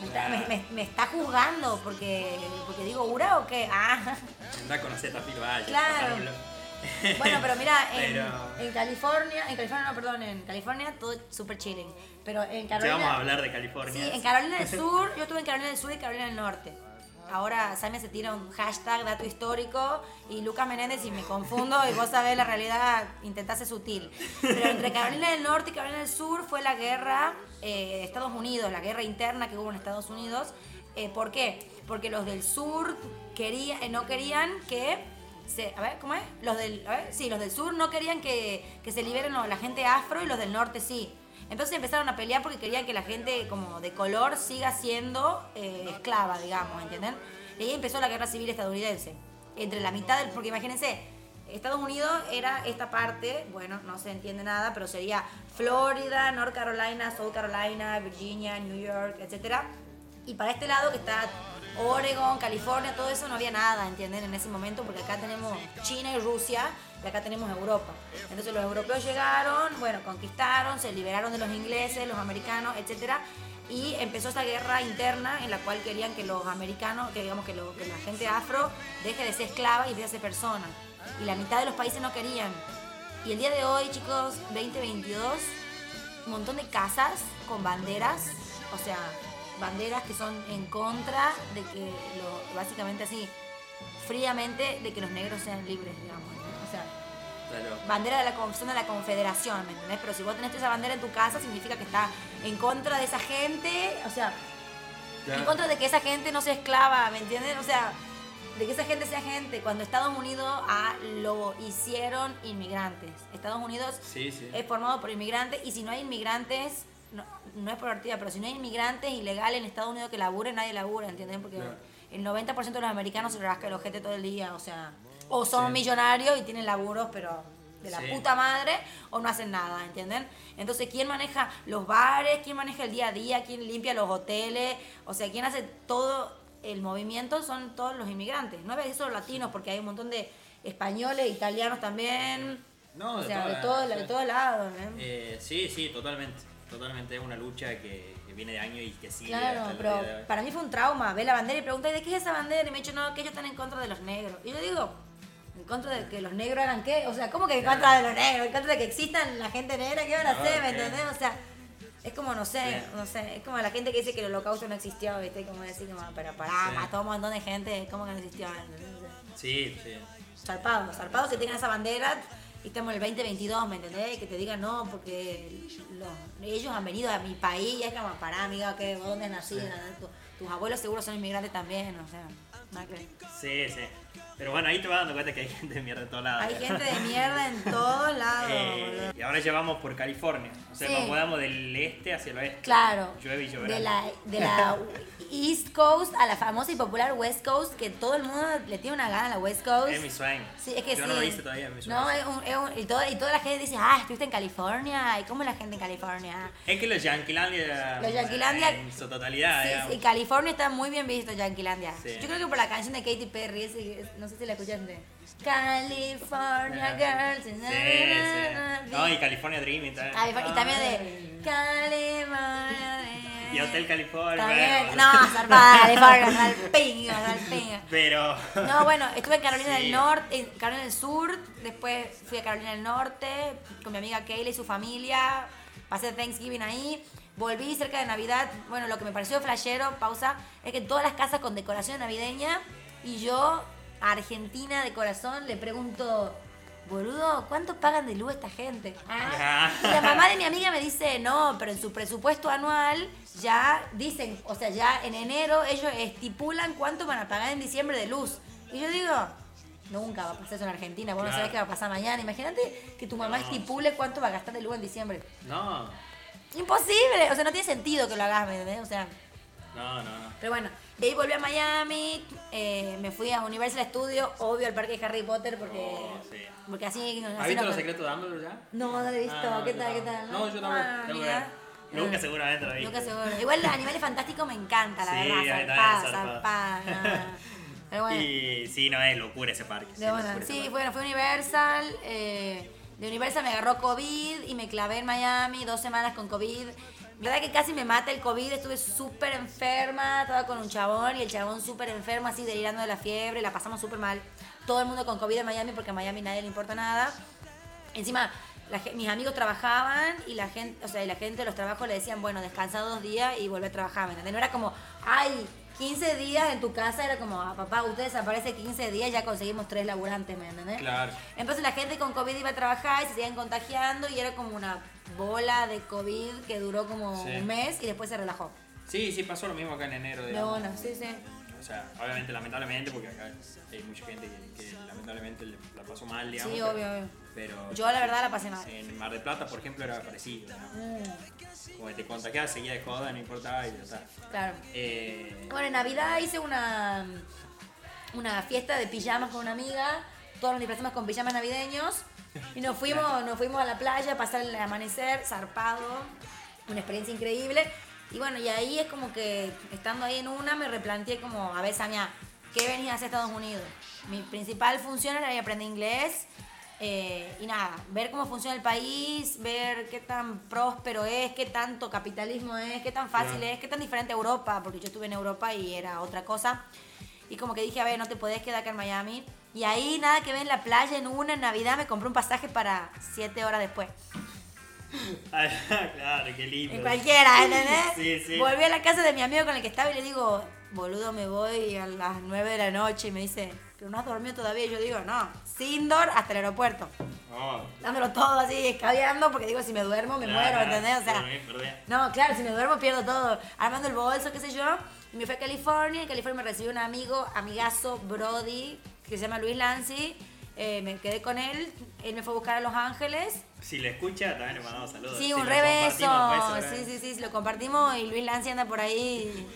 me está, me- me- me está juzgando porque, porque digo ura o qué. Ah. Andá a conocer Tafilo Valle. Claro. Bueno, pero mira, en, Pero- en California, en California no, perdón, en California todo súper chilling. Pero en Ya Carolina. vamos a hablar de California. Sí, en Carolina del Sur, yo estuve en Carolina del Sur y Carolina del Norte. Ahora Samia se tira un hashtag dato histórico y Lucas Menéndez y me confundo y vos sabés la realidad, intentás ser sutil. Pero entre Carolina del Norte y Carolina del Sur fue la guerra eh, de Estados Unidos, la guerra interna que hubo en Estados Unidos. Eh, ¿Por qué? Porque los del sur quería, eh, no querían que a ver, ¿cómo es? Los del, a ver, sí, los del sur no querían que, que se liberen la gente afro y los del norte sí. Entonces empezaron a pelear porque querían que la gente como de color siga siendo eh, esclava, digamos, ¿entienden? Y ahí empezó la guerra civil estadounidense. Entre la mitad del, porque imagínense, Estados Unidos era esta parte, bueno, no se entiende nada, pero sería Florida, North Carolina, South Carolina, Virginia, New York, etcétera. Y para este lado que está Oregon, California, todo eso no había nada, ¿entienden? En ese momento, porque acá tenemos China y Rusia, y acá tenemos Europa. Entonces los europeos llegaron, bueno, conquistaron, se liberaron de los ingleses, los americanos, etcétera, y empezó esta guerra interna en la cual querían que los americanos, que digamos que, la gente afro deje de ser esclava y empiece a ser persona. Y la mitad de los países no querían. Y el día de hoy, chicos, 2022, un montón de casas con banderas, o sea, banderas que son en contra de que, lo, básicamente así, fríamente, de que los negros sean libres, digamos. ¿no? O sea, Claro. bandera de la, con- son de la confederación, ¿me entendés? Pero si vos tenés esa bandera en tu casa, significa que está en contra de esa gente, o sea, en contra de que esa gente no sea esclava, ¿me entienden? O sea, de que esa gente sea gente. Cuando Estados Unidos ah, lo hicieron inmigrantes. Estados Unidos Sí, sí. es formado por inmigrantes y si no hay inmigrantes, no, es por pero si no hay inmigrantes ilegales en Estados Unidos que laburen, nadie labura, ¿entienden? Porque Claro. el 90% de los americanos se rasca el ojete todo el día, o sea, o son Sí. millonarios y tienen laburos, pero de la Sí. puta madre, o no hacen nada, ¿entienden? Entonces, ¿quién maneja los bares? ¿Quién maneja el día a día? ¿Quién limpia los hoteles? O sea, ¿quién hace todo el movimiento? Son todos los inmigrantes. No es solo latinos, porque hay un montón de españoles, italianos también. No, o de sea, de, todo- de ¿eh? Eh, sí, sí, totalmente. Totalmente es una lucha que, que viene de años y que sigue Claro, hasta pero día de hoy. para mí fue un trauma. Ve la bandera y pregunta, ¿y de qué es esa bandera? Y me ha dicho, no, que ellos están en contra de los negros. Y yo digo, ¿en contra de que los negros hagan qué? O sea, ¿cómo que en contra de los negros? ¿En contra de que existan la gente negra? ¿Qué van a No, hacer? ¿Me entendés? O sea, es como, no sé, Sí. no sé. Es como la gente que dice que el holocausto no existió, ¿viste? Como decir, como, pero pará, Sí. mató a un montón de gente, ¿cómo que no existió? ¿Entendés? O sea, Sí, sí. Zarpados, zarpados que tengan esa bandera estamos en el 2022, ¿me entendés? Que te digan no, porque los- ellos han venido a mi país y es como, pará, amiga. ¿Vos ¿dónde nacido? Tu- tus abuelos seguro son inmigrantes también, o sea, nada que. Sí, sí. Pero bueno, ahí te vas dando cuenta que hay gente de mierda de todos lados. Hay gente de mierda en todos lados, Eh, y ahora ya vamos por California. O sea, Sí. nos mudamos del este hacia el oeste. Claro, Llueve y lloverá. de la, de la East Coast a la famosa y popular West Coast, que todo el mundo le tiene una gana a la West Coast. Es mi sueño. Sí, es que Yo sí. no lo hice todavía, es mi sueño. No, es un, es un- y, todo- y toda la gente dice, ah, estuviste en California. ¿Y cómo es la gente en California? Es que los Yanquilandia. Los Yanquilandia- En su totalidad, Sí, digamos. sí, California está muy bien visto, Yanquilandia. Sí. Yo creo que por la canción de Katy Perry, ese- no sé si la escuchaste. California Girls. Sí, sí. No, y California Dreaming también. California- y también de California Dreaming. Y Hotel California. También, no, zarpada, California, salpinga. Pero. No, bueno, estuve en Carolina Sí. del Norte, en Carolina del Sur, después fui a Carolina del Norte con mi amiga Kayla y su familia, pasé Thanksgiving ahí, volví cerca de Navidad, bueno, lo que me pareció flashero, pausa, es que todas las casas con decoración navideña y yo, Argentina de corazón, le pregunto, boludo, ¿cuánto pagan de luz esta gente? Ah, Y la mamá de mi amiga me dice, no, pero en su presupuesto anual ya dicen, o sea, ya en enero ellos estipulan cuánto van a pagar en diciembre de luz. Y yo digo, nunca va a pasar eso en Argentina, vos no Claro. sabés qué va a pasar mañana. Imagínate que tu mamá No. estipule cuánto va a gastar de luz en diciembre. No. Imposible, o sea, no tiene sentido que lo hagas, ¿me entendés? O sea, No, no, no. pero bueno, de ahí volví a Miami, eh, me fui a Universal Studios, obvio al parque de Harry Potter, porque, Oh, sí. porque así... ¿Has visto no- los secretos de Dumbledore ya? No, no lo he visto. Ah, no, ¿Qué tal? ¿Qué tal? No, yo tampoco. Ah. Nunca seguramente lo vi. Nunca seguro. Igual Animales Fantásticos me encanta, la Sí, verdad. Zarpada, zarpada. zarpada. Pero bueno. Y sí, no es locura ese parque. Locura ese Sí, parque. bueno, fui a Universal. eh, de Universal me agarró COVID y me clavé en Miami dos semanas con COVID. Verdad que casi me mata el COVID, estuve súper enferma, estaba con un chabón y el chabón súper enfermo, así delirando de la fiebre, la pasamos súper mal. Todo el mundo con COVID en Miami porque a Miami nadie le importa nada. Encima, la mis amigos trabajaban y la gente, o sea, y la gente de los trabajos le decían, bueno, descansa dos días y vuelve a trabajar, ¿me? No era como, ay, 15 días en tu casa, era como, ah, papá, usted desaparece 15 días, ya conseguimos tres laburantes, ¿me entendés? Claro. Entonces la gente con COVID iba a trabajar y se seguían contagiando y era como una bola de COVID que duró como Sí. un mes y después se relajó. Sí, sí, pasó lo mismo acá en enero. De digamos. una, sí, sí. O sea, obviamente, lamentablemente, porque acá hay mucha gente que, que lamentablemente le- la pasó mal, digamos. Sí, obvio, obvio. Pero Yo la verdad la pasé mal. en Mar del Plata, por ejemplo, era parecido. ¿no? Mm, Como que te contagiabas, seguía de joda, no importaba y ya está. claro. Eh, Bueno, en Navidad hice una, una fiesta de pijamas con una amiga. Todos nos disfrazamos con pijamas navideños. Y nos fuimos, nos fuimos a la playa a pasar el amanecer, zarpado. Una experiencia increíble. Y bueno, y ahí es como que estando ahí en una me replanteé como, a ver, Samia, ¿qué venís a hacer a Estados Unidos? Mi principal función era aprender inglés. Eh, y nada, ver cómo funciona el país, ver qué tan próspero es, qué tanto capitalismo es, qué tan fácil Claro. es, qué tan diferente a Europa, porque yo estuve en Europa y era otra cosa. Y como que dije, a ver, no te podés quedar acá en Miami. Y ahí nada que ver en la playa en una en Navidad me compré un pasaje para siete horas después. claro, qué lindo. En cualquiera, ¿entendés? Sí, sí. Volví a la casa de mi amigo con el que estaba y le digo, boludo, me voy a las 9 de la noche. Y me dice, pero no has dormido todavía. Y yo digo, no, Sindor hasta el aeropuerto. Oh, Dándolo todo así, escabeando, porque digo, si me duermo me claro, muero, ¿entendés? O sea, sí, no, claro, si me duermo pierdo todo. Armando el bolso, qué sé yo. Y me fui a California. En California me recibió un amigo, amigazo, Brody, que se llama Luis Lanzi. Eh, me quedé con él. Él me fue a buscar a Los Ángeles. Si le escucha, también le mandamos saludos. Sí, Si un lo rebeso. compartimos, pues, Sí, sí, sí, lo compartimos y Luis Lanzi anda por ahí.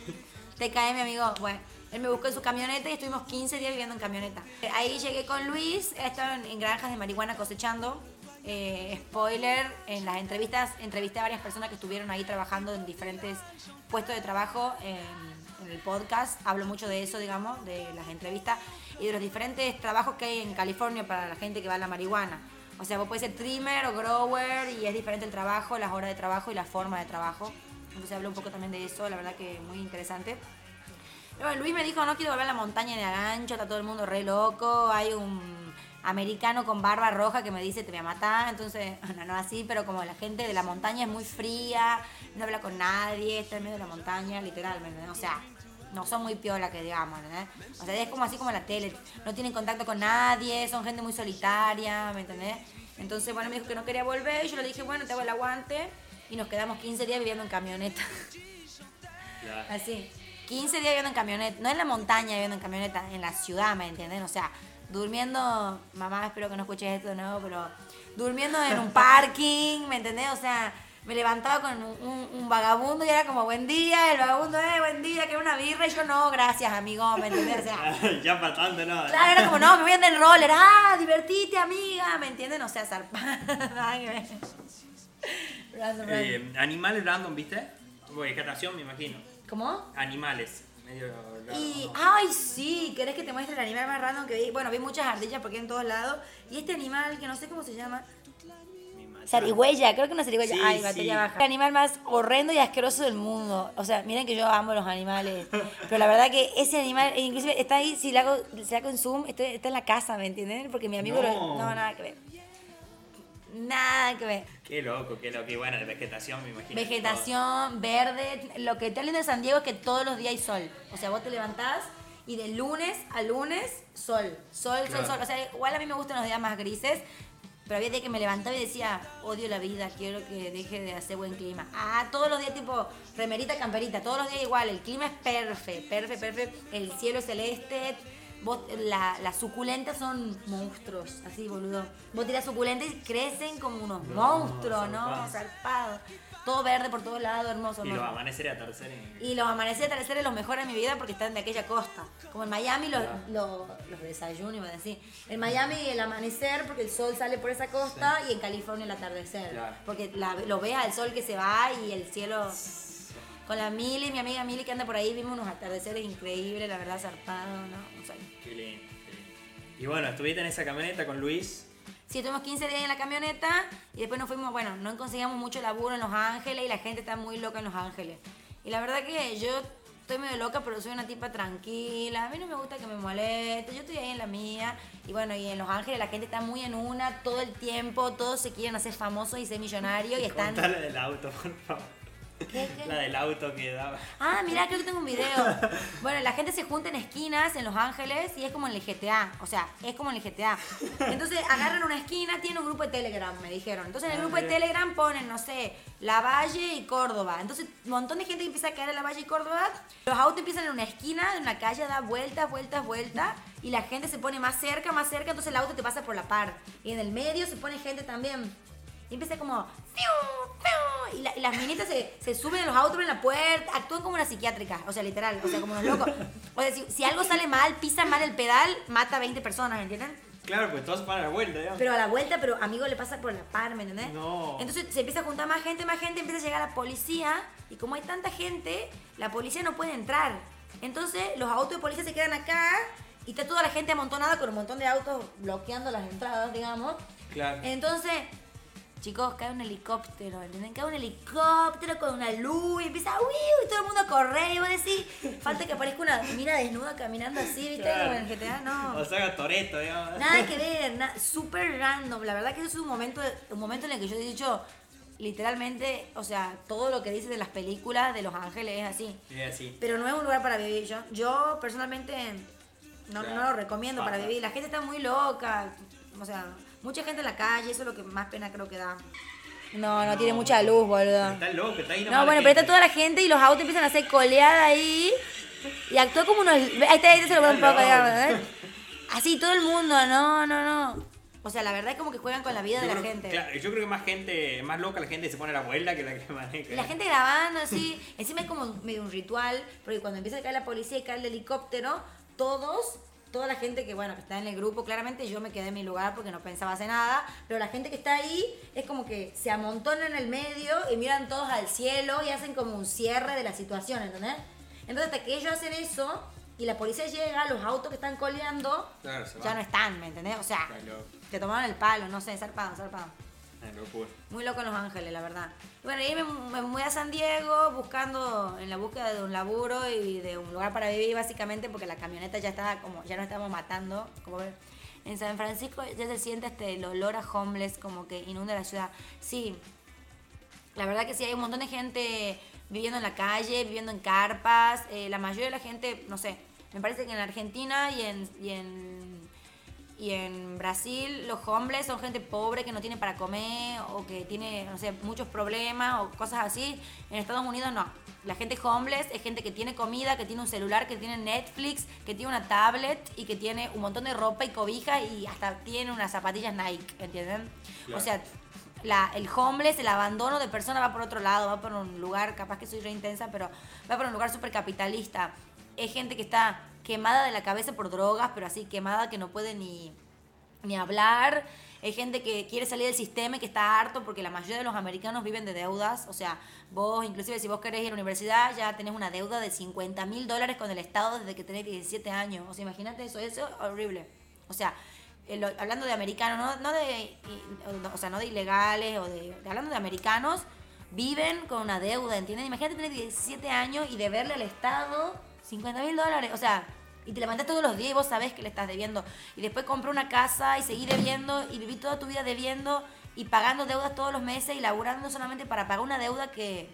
TKM, amigo. Bueno, él me buscó en su camioneta y estuvimos 15 días viviendo en camioneta. Ahí llegué con Luis, estaba en, granjas de marihuana cosechando. Eh, spoiler, en las entrevistas entrevisté a varias personas que estuvieron ahí trabajando en diferentes puestos de trabajo en, en el podcast. Hablo mucho de eso, digamos, de las entrevistas y de los diferentes trabajos que hay en California para la gente que va a la marihuana. O sea, vos puedes ser trimmer o grower y es diferente el trabajo, las horas de trabajo y la forma de trabajo. Entonces hablo un poco también de eso, la verdad que muy interesante. Luis me dijo, no quiero volver a la montaña ni a gancho, está todo el mundo re loco, hay un americano con barba roja que me dice te voy a matar, entonces, no, no así, pero como la gente de la montaña es muy fría, no habla con nadie, está en medio de la montaña, literalmente, o sea, no son muy piola que digamos, ¿entendés? O sea, es como así como la tele, no tienen contacto con nadie, son gente muy solitaria, ¿me entendés? Entonces, bueno, me dijo que no quería volver y yo le dije, bueno, te hago el aguante y nos quedamos 15 días viviendo en camioneta. Así, 15 días viviendo en camioneta, no en la montaña viviendo en camioneta, en la ciudad, ¿me entienden? O sea, durmiendo, mamá, espero que no escuches esto, ¿no? Pero durmiendo en un parking, ¿me entendés? O sea, me levantaba con un, un, vagabundo y era como, buen día, el vagabundo, eh, buen día, que una birra, y yo, no, gracias, amigo, ¿me entendés? O sea, ya pasando, ¿no? Claro, era como, no, me voy en roller, ah, divertite, amiga, ¿me entienden? O sea, zarpada. eh, animales random, ¿viste? Vegetación, me imagino. ¿Cómo? Animales. Medio raro, Y, ay, sí, ¿querés que te muestre el animal más random que vi? Bueno, vi muchas ardillas porque en todos lados. Y este animal, que no sé cómo se llama. Zarigüeya, creo que una zarigüeya. Sí, Ay, batería sí. baja. El animal más horrendo y asqueroso del mundo. O sea, miren que yo amo los animales. Pero la verdad que ese animal, e inclusive está ahí, si le hago, si le hago en zoom, estoy- está en la casa, ¿me entienden? Porque mi amigo lo- No. No, nada que ver. Nada que ver. Qué loco, qué loco. Y bueno, de vegetación, me imagino. Vegetación, verde. Lo que está lindo de San Diego es que todos los días hay sol. O sea, vos te levantás y de lunes a lunes, sol. Sol, sol, Claro. sol. O sea, igual a mí me gustan los días más grises. Pero había días que me levantaba y decía, odio la vida, quiero que deje de hacer buen clima. Ah, todos los días tipo remerita, camperita, todos los días igual. El clima es perfecto, perfecto, perfecto. El cielo es celeste. Vos, la- las suculentas son monstruos, así, boludo. Vos tirás suculentas y crecen como unos monstruos, ¿no? zarpados. Todo verde por todos lados, hermoso. Y los amaneceres atardeceres. Y los amaneceres y atardeceres los mejores de mi vida porque están de aquella costa. Como en Miami los, los, los desayunos, iba a decir. En Miami el amanecer porque el sol sale por esa costa y en California el atardecer. Claro. Porque la- lo ves al sol que se va y el cielo... Con la Mili, mi amiga Mili que anda por ahí, vimos unos atardeceres increíbles, la verdad, zarpado, ¿no? Sea, Qué lindo, qué lindo. Y bueno, estuviste en esa camioneta con Luis. Sí, estuvimos 15 días en la camioneta y después nos fuimos, bueno, no conseguíamos mucho laburo en Los Ángeles y la gente está muy loca en Los Ángeles. Y la verdad que yo estoy medio loca, pero soy una tipa tranquila. A mí no me gusta que me moleste, yo estoy ahí en la mía. Y bueno, y en Los Ángeles la gente está muy en una todo el tiempo, todos se quieren hacer famosos y ser millonarios y están... Contá la del auto, por favor. ¿Qué, qué? La del auto que daba. Ah, mira, creo que tengo un video. Bueno, la gente se junta en esquinas en Los Ángeles y es como en el GTA. O sea, es como en el GTA. Entonces agarran una esquina, tienen un grupo de Telegram, me dijeron. Entonces en el Ah, grupo de. Telegram ponen, no sé, La Valle y Córdoba. Entonces un montón de gente empieza a caer a La Valle y Córdoba. Los autos empiezan en una esquina de una calle, da vueltas, vueltas, vueltas. Y la gente se pone más cerca, más cerca. Entonces el auto te pasa por la par. Y en el medio se pone gente también. Y empieza como... Y, la- y las minitas se, se suben a los autos en la puerta, actúan como una psiquiátrica, o sea, literal, o sea, como unos locos. O sea, si, si algo sale mal, pisan mal el pedal, mata a 20 personas, ¿entienden? Claro, pues todos van a la vuelta, digamos. Pero a la vuelta, pero amigo le pasa por la par, ¿me entendés? No. Entonces se empieza a juntar más gente, más gente, empieza a llegar la policía y como hay tanta gente, la policía no puede entrar. Entonces los autos de policía se quedan acá y está toda la gente amontonada con un montón de autos bloqueando las entradas, digamos. Claro. Entonces, chicos, cae un helicóptero, ¿entienden? Cae un helicóptero con una luz y empieza "Uiu", y todo el mundo a correr y vos decís, falta que aparezca una mina desnuda caminando así, ¿viste? Claro. Como en el GTA, no. O sea, Toreto, digamos. Nada que ver, na- súper random. La verdad que eso es un momento, un momento en el que yo he dicho, literalmente, o sea, todo lo que dicen de las películas de Los Ángeles es así. Y así. Pero no es un lugar para vivir. Yo, yo personalmente no, Claro. no lo recomiendo para vivir. La gente está muy loca. O sea, mucha gente en la calle, eso es lo que más pena creo que da. No, no, tiene mucha luz, boludo. Está loco, está ahí No, bueno, pero está toda la gente y los autos empiezan a hacer coleada ahí. Y actúa como unos. Ahí está, ahí se lo un poco, digamos, ¿eh? Así, todo el mundo, no, no, no. O sea, la verdad es como que juegan con la vida Yo de la gente. Claro, yo creo que más gente, más loca la gente se pone a la vuelta que la que maneja. Y la gente grabando así, encima es como medio un ritual, porque cuando empieza a caer la policía y cae el helicóptero, todos toda la gente que, bueno, que está en el grupo, claramente yo me quedé en mi lugar porque no pensaba hacer nada, pero la gente que está ahí es como que se amontona en el medio y miran todos al cielo y hacen como un cierre de la situación, ¿entendés? Entonces, hasta que ellos hacen eso y la policía llega, los autos que están coleando Claro, ya no están, ¿me entendés? O sea, te tomaron el palo, no sé, zarpado, zarpado. Muy loco en Los Ángeles, la verdad. Bueno, ahí me, me mudé a San Diego buscando, en la búsqueda de un laburo y de un lugar para vivir, básicamente, porque la camioneta ya estaba como, ya no estábamos matando. Como. En San Francisco ya se siente este, el olor a homeless como que inunda la ciudad. Sí, la verdad que sí, hay un montón de gente viviendo en la calle, viviendo en carpas. eh, la mayoría de la gente, no sé, me parece que en Argentina y en, y en, y en Brasil los homeless son gente pobre que no tiene para comer o que tiene, no sé, muchos problemas o cosas así. En Estados Unidos no. La gente homeless es gente que tiene comida, que tiene un celular, que tiene Netflix, que tiene una tablet y que tiene un montón de ropa y cobija y hasta tiene unas zapatillas Nike, ¿entienden? Claro. O sea, la, el homeless, el abandono de personas va por otro lado, va por un lugar, capaz que soy re intensa, pero va por un lugar súper capitalista. Es gente que está quemada de la cabeza por drogas, pero así quemada que no puede ni, ni hablar. Hay gente que quiere salir del sistema y que está harto porque la mayoría de los americanos viven de deudas. O sea, vos, inclusive si vos querés ir a la universidad, ya tenés una deuda de 50 mil dólares con el Estado desde que tenés 17 años. O sea, imagínate eso, eso es horrible. O sea, eh, hablando de americanos, no, no de, o sea, no de ilegales, o de- hablando de americanos, viven con una deuda, ¿entiendes? Imagínate tener 17 años y deberle al Estado 50 mil dólares, o sea, y te levantás todos los días y vos sabés que le estás debiendo. Y después compré una casa y seguí debiendo y viví toda tu vida debiendo y pagando deudas todos los meses y laburando solamente para pagar una deuda que,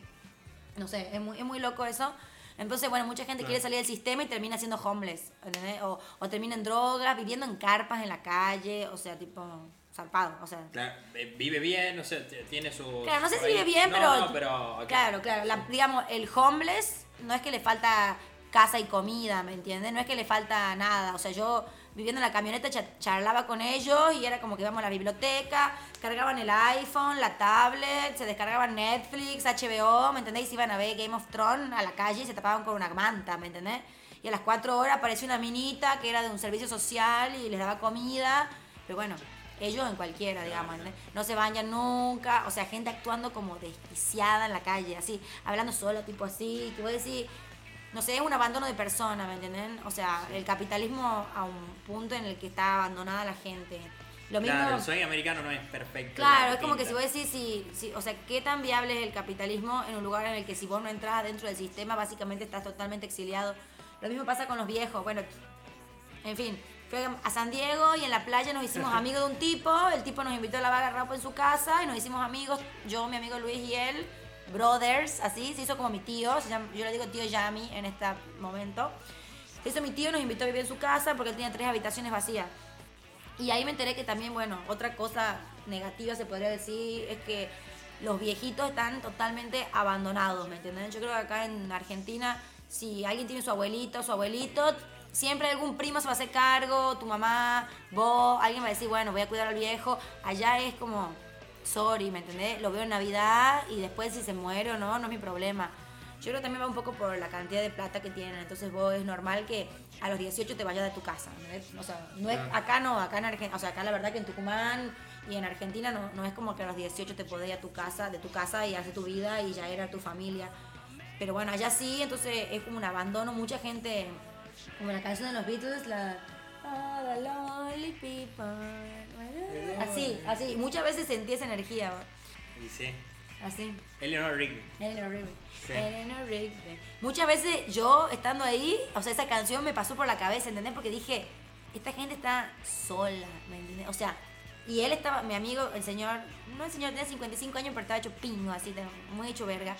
no sé, es muy, es muy loco eso. Entonces, bueno, mucha gente quiere salir del sistema y termina siendo homeless, ¿entendés? O, o termina en drogas, viviendo en carpas en la calle, o sea, tipo, zarpado, o sea. Claro, eh, vive bien, no sé, t- tiene su. Claro, no sé si vive bien, No, pero. No, pero. ok. Claro, claro. la- digamos, el homeless no es que le falta casa y comida, ¿me entiendes? No es que le falta nada. O sea, yo viviendo en la camioneta cha- charlaba con ellos y era como que íbamos a la biblioteca, cargaban el iPhone, la tablet, se descargaban Netflix, HBO, ¿me entendés? Y se iban a ver Game of Thrones a la calle y se tapaban con una manta, ¿me entendés? Y a las cuatro horas apareció una minita que era de un servicio social y les daba comida. Pero bueno, ellos en cualquiera, digamos, ¿entendés? no se bañan nunca, o sea, gente actuando como desquiciada en la calle, así, hablando solo, tipo así, que voy a decir, no sé, es un abandono de persona, ¿me entienden? O sea, el capitalismo a un punto en el que está abandonada la gente. Lo mismo, Claro, el sueño americano no es perfecto. Claro, es como que si vos decís, si, si- o sea, qué tan viable es el capitalismo en un lugar en el que si vos no entras dentro del sistema, básicamente estás totalmente exiliado. Lo mismo pasa con los viejos. Bueno, en fin, fui a San Diego y en la playa nos hicimos amigos de un tipo. El tipo nos invitó a lavar ropa en su casa y nos hicimos amigos, yo, mi amigo Luis y él, brothers, así. Se hizo como mi tío, yo le digo tío Yami en este momento. Se hizo mi tío, nos invitó a vivir en su casa porque él tenía tres habitaciones vacías. Y ahí me enteré que también, bueno, otra cosa negativa se podría decir es que los viejitos están totalmente abandonados, ¿me entienden? Yo creo que acá en Argentina, si alguien tiene su abuelito, su abuelito, siempre algún primo se va a hacer cargo, tu mamá, vos, alguien va a decir, bueno, voy a cuidar al viejo. Allá es como, sorry, ¿me entendés? Lo veo en Navidad y después si se muere o no, no es mi problema. Yo creo que también va un poco por la cantidad de plata que tienen. Entonces vos es normal que a los 18 te vayas de tu casa. ¿entendés? O sea, no es, acá no, acá en Argentina, o sea, acá la verdad que en Tucumán y en Argentina no, no es como que a los 18 te podés ir a tu casa, de tu casa y hacer tu vida y ya era tu familia. Pero bueno, allá sí, entonces es como un abandono. Mucha gente, como la canción de los Beatles, la... "All the lonely people". Así, así. Muchas veces sentí esa energía, Y sí. así. Eleanor Rigby. Eleanor Rigby. Sí. Eleanor Rigby. Muchas veces yo estando ahí, o sea, esa canción me pasó por la cabeza, ¿entendés? Porque dije, esta gente está sola, ¿me entiendes? O sea, y él estaba, mi amigo, el señor, no el señor tenía 55 años, pero estaba hecho pingo, así, muy hecho verga.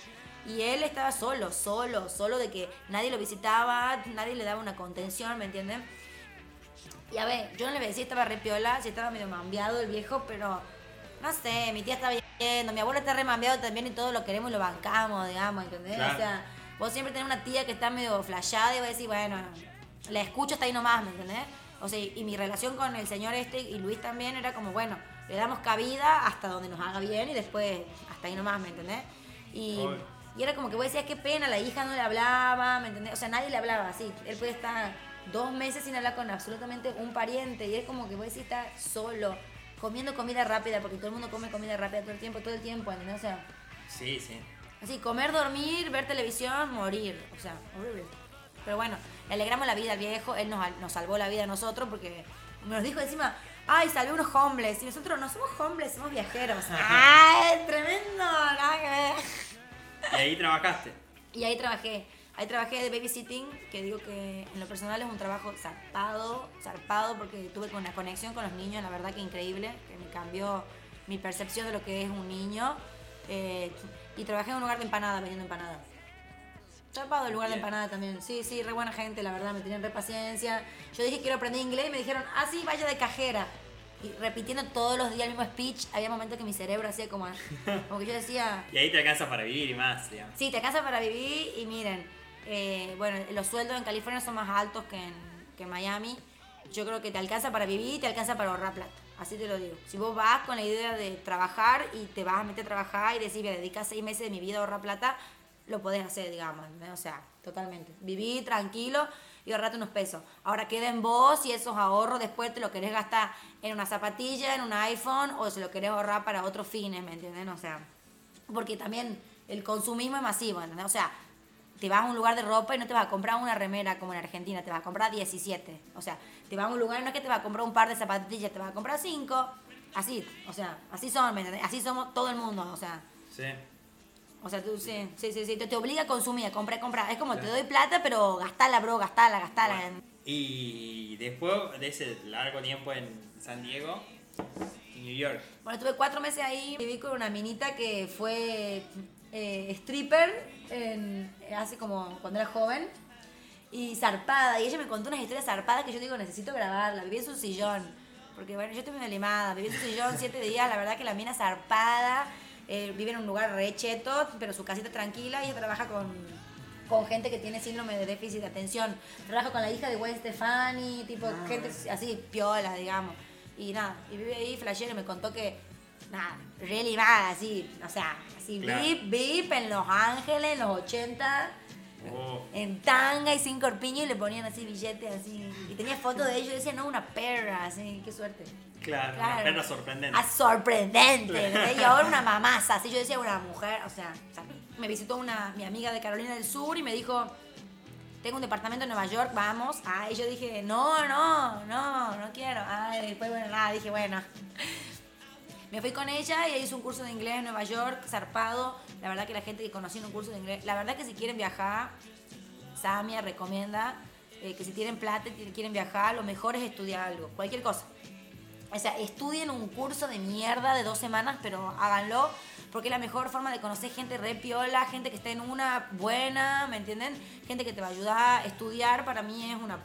Y él estaba solo, solo, solo de que nadie lo visitaba, nadie le daba una contención, ¿me entienden? Y a ver, yo no le voy a decir estaba re piola, si estaba medio mambiado el viejo, pero no sé, mi tía está viendo, mi abuelo está re mambiado también y todo lo queremos y lo bancamos, digamos, ¿entendés? Claro. O sea, vos siempre tenés una tía que está medio flashada y vas a decir, bueno, la escucho hasta ahí nomás, ¿me entendés? O sea, y, mi relación con el señor este y Luis también era como, bueno, le damos cabida hasta donde nos haga bien y después hasta ahí nomás, ¿me entendés? Y, y era como que vos decías, qué pena, la hija no le hablaba, ¿me entendés? O sea, nadie le hablaba así. Él puede estar dos meses sin hablar con absolutamente un pariente. Y es como que vos decís, está solo, comiendo comida rápida, porque todo el mundo come comida rápida todo el tiempo, todo el tiempo, ¿entendés? O sea, Sí, sí. así, comer, dormir, ver televisión, morir. O sea, horrible. Pero bueno, le alegramos la vida al viejo, él nos, nos salvó la vida a nosotros porque nos dijo encima, ay, salvé unos homeless. Y nosotros no somos homeless, somos viajeros. ¡Ay, tremendo! Nada que ver. Y ahí trabajaste. Y ahí trabajé. Ahí trabajé de babysitting, que digo que en lo personal es un trabajo zarpado, zarpado, porque tuve una conexión con los niños, la verdad que increíble, que me cambió mi percepción de lo que es un niño. Eh, y trabajé en un lugar de empanada, vendiendo empanadas. Zarpado el lugar de Bien. empanada también. Sí, sí, re buena gente, la verdad, me tenían re paciencia. Yo dije quiero aprender inglés y me dijeron, ah, sí, vaya de cajera. Y repitiendo todos los días el mismo speech, había momentos que mi cerebro hacía como, como que yo decía, Y ahí te alcanza para vivir y más, digamos. Sí, te alcanza para vivir y miren, eh, bueno, los sueldos en California son más altos que en, que Miami. Yo creo que te alcanza para vivir y te alcanza para ahorrar plata. Así te lo digo. Si vos vas con la idea de trabajar y te vas a meter a trabajar y decir, voy a dedicar seis meses de mi vida a ahorrar plata, lo podés hacer, digamos. O sea, totalmente. Vivir tranquilo y ahorrarte unos pesos. Ahora queda en vos y esos ahorros después te lo querés gastar en una zapatilla, en un iPhone o se lo querés ahorrar para otros fines, ¿me entienden? O sea, porque también el consumismo es masivo, ¿entendés? O sea, te vas a un lugar de ropa y no te vas a comprar una remera como en Argentina, te vas a comprar 17. O sea, te vas a un lugar y no es que te vas a comprar un par de zapatillas, te vas a comprar cinco. Así, o sea, así son, ¿me entendés? Así somos todo el mundo, o sea. Sí. O sea, tú sí, sí, sí, sí, te, te obliga a consumir, a comprar, comprar. Es como te doy plata, pero gastala, bro, gastala, gastala. Bueno, y después de ese largo tiempo en San Diego, en New York. Bueno, estuve cuatro meses ahí, viví con una minita que fue eh, stripper en- hace como cuando era joven y zarpada. Y ella me contó unas historias zarpadas que yo digo, necesito grabarla. Viví en su sillón, porque bueno, yo estoy muy limada. Viví en su sillón siete días, la verdad que la mina zarpada. eh, vive en un lugar re cheto, pero su casita tranquila y ella trabaja con, con gente que tiene síndrome de déficit de atención. Trabaja con la hija de Gwen Stefani, tipo gente así, piola, digamos. Y nada, y vive ahí, flashero, me contó que, nada, re limada, así, o sea, así, Claro. vip, vip, en Los Ángeles, en los 80, Oh, en tanga y sin corpiño, y le ponían así billetes, así. Y tenía fotos de ellos, y decía, no, una perra, así, qué suerte. claro, una perra sorprendente. Ah, sorprendente. Y ahora una mamaza. Así yo decía una mujer, o sea, o sea, me visitó una, mi amiga de Carolina del Sur y me dijo, tengo un departamento en Nueva York, vamos. Ah, y yo dije, no, no, no, no quiero. Ah, y después, bueno, nada, dije, bueno. Me fui con ella y ella hizo un curso de inglés en Nueva York, zarpado. La verdad que la gente que conocí en un curso de inglés, la verdad que si quieren viajar, Samia recomienda eh, que si tienen plata y quieren viajar, lo mejor es estudiar algo, cualquier cosa. O sea, estudien un curso de mierda de dos semanas, pero háganlo, porque es la mejor forma de conocer gente re piola, gente que está en una buena, ¿me entienden? Gente que te va a ayudar. Estudiar para mí es una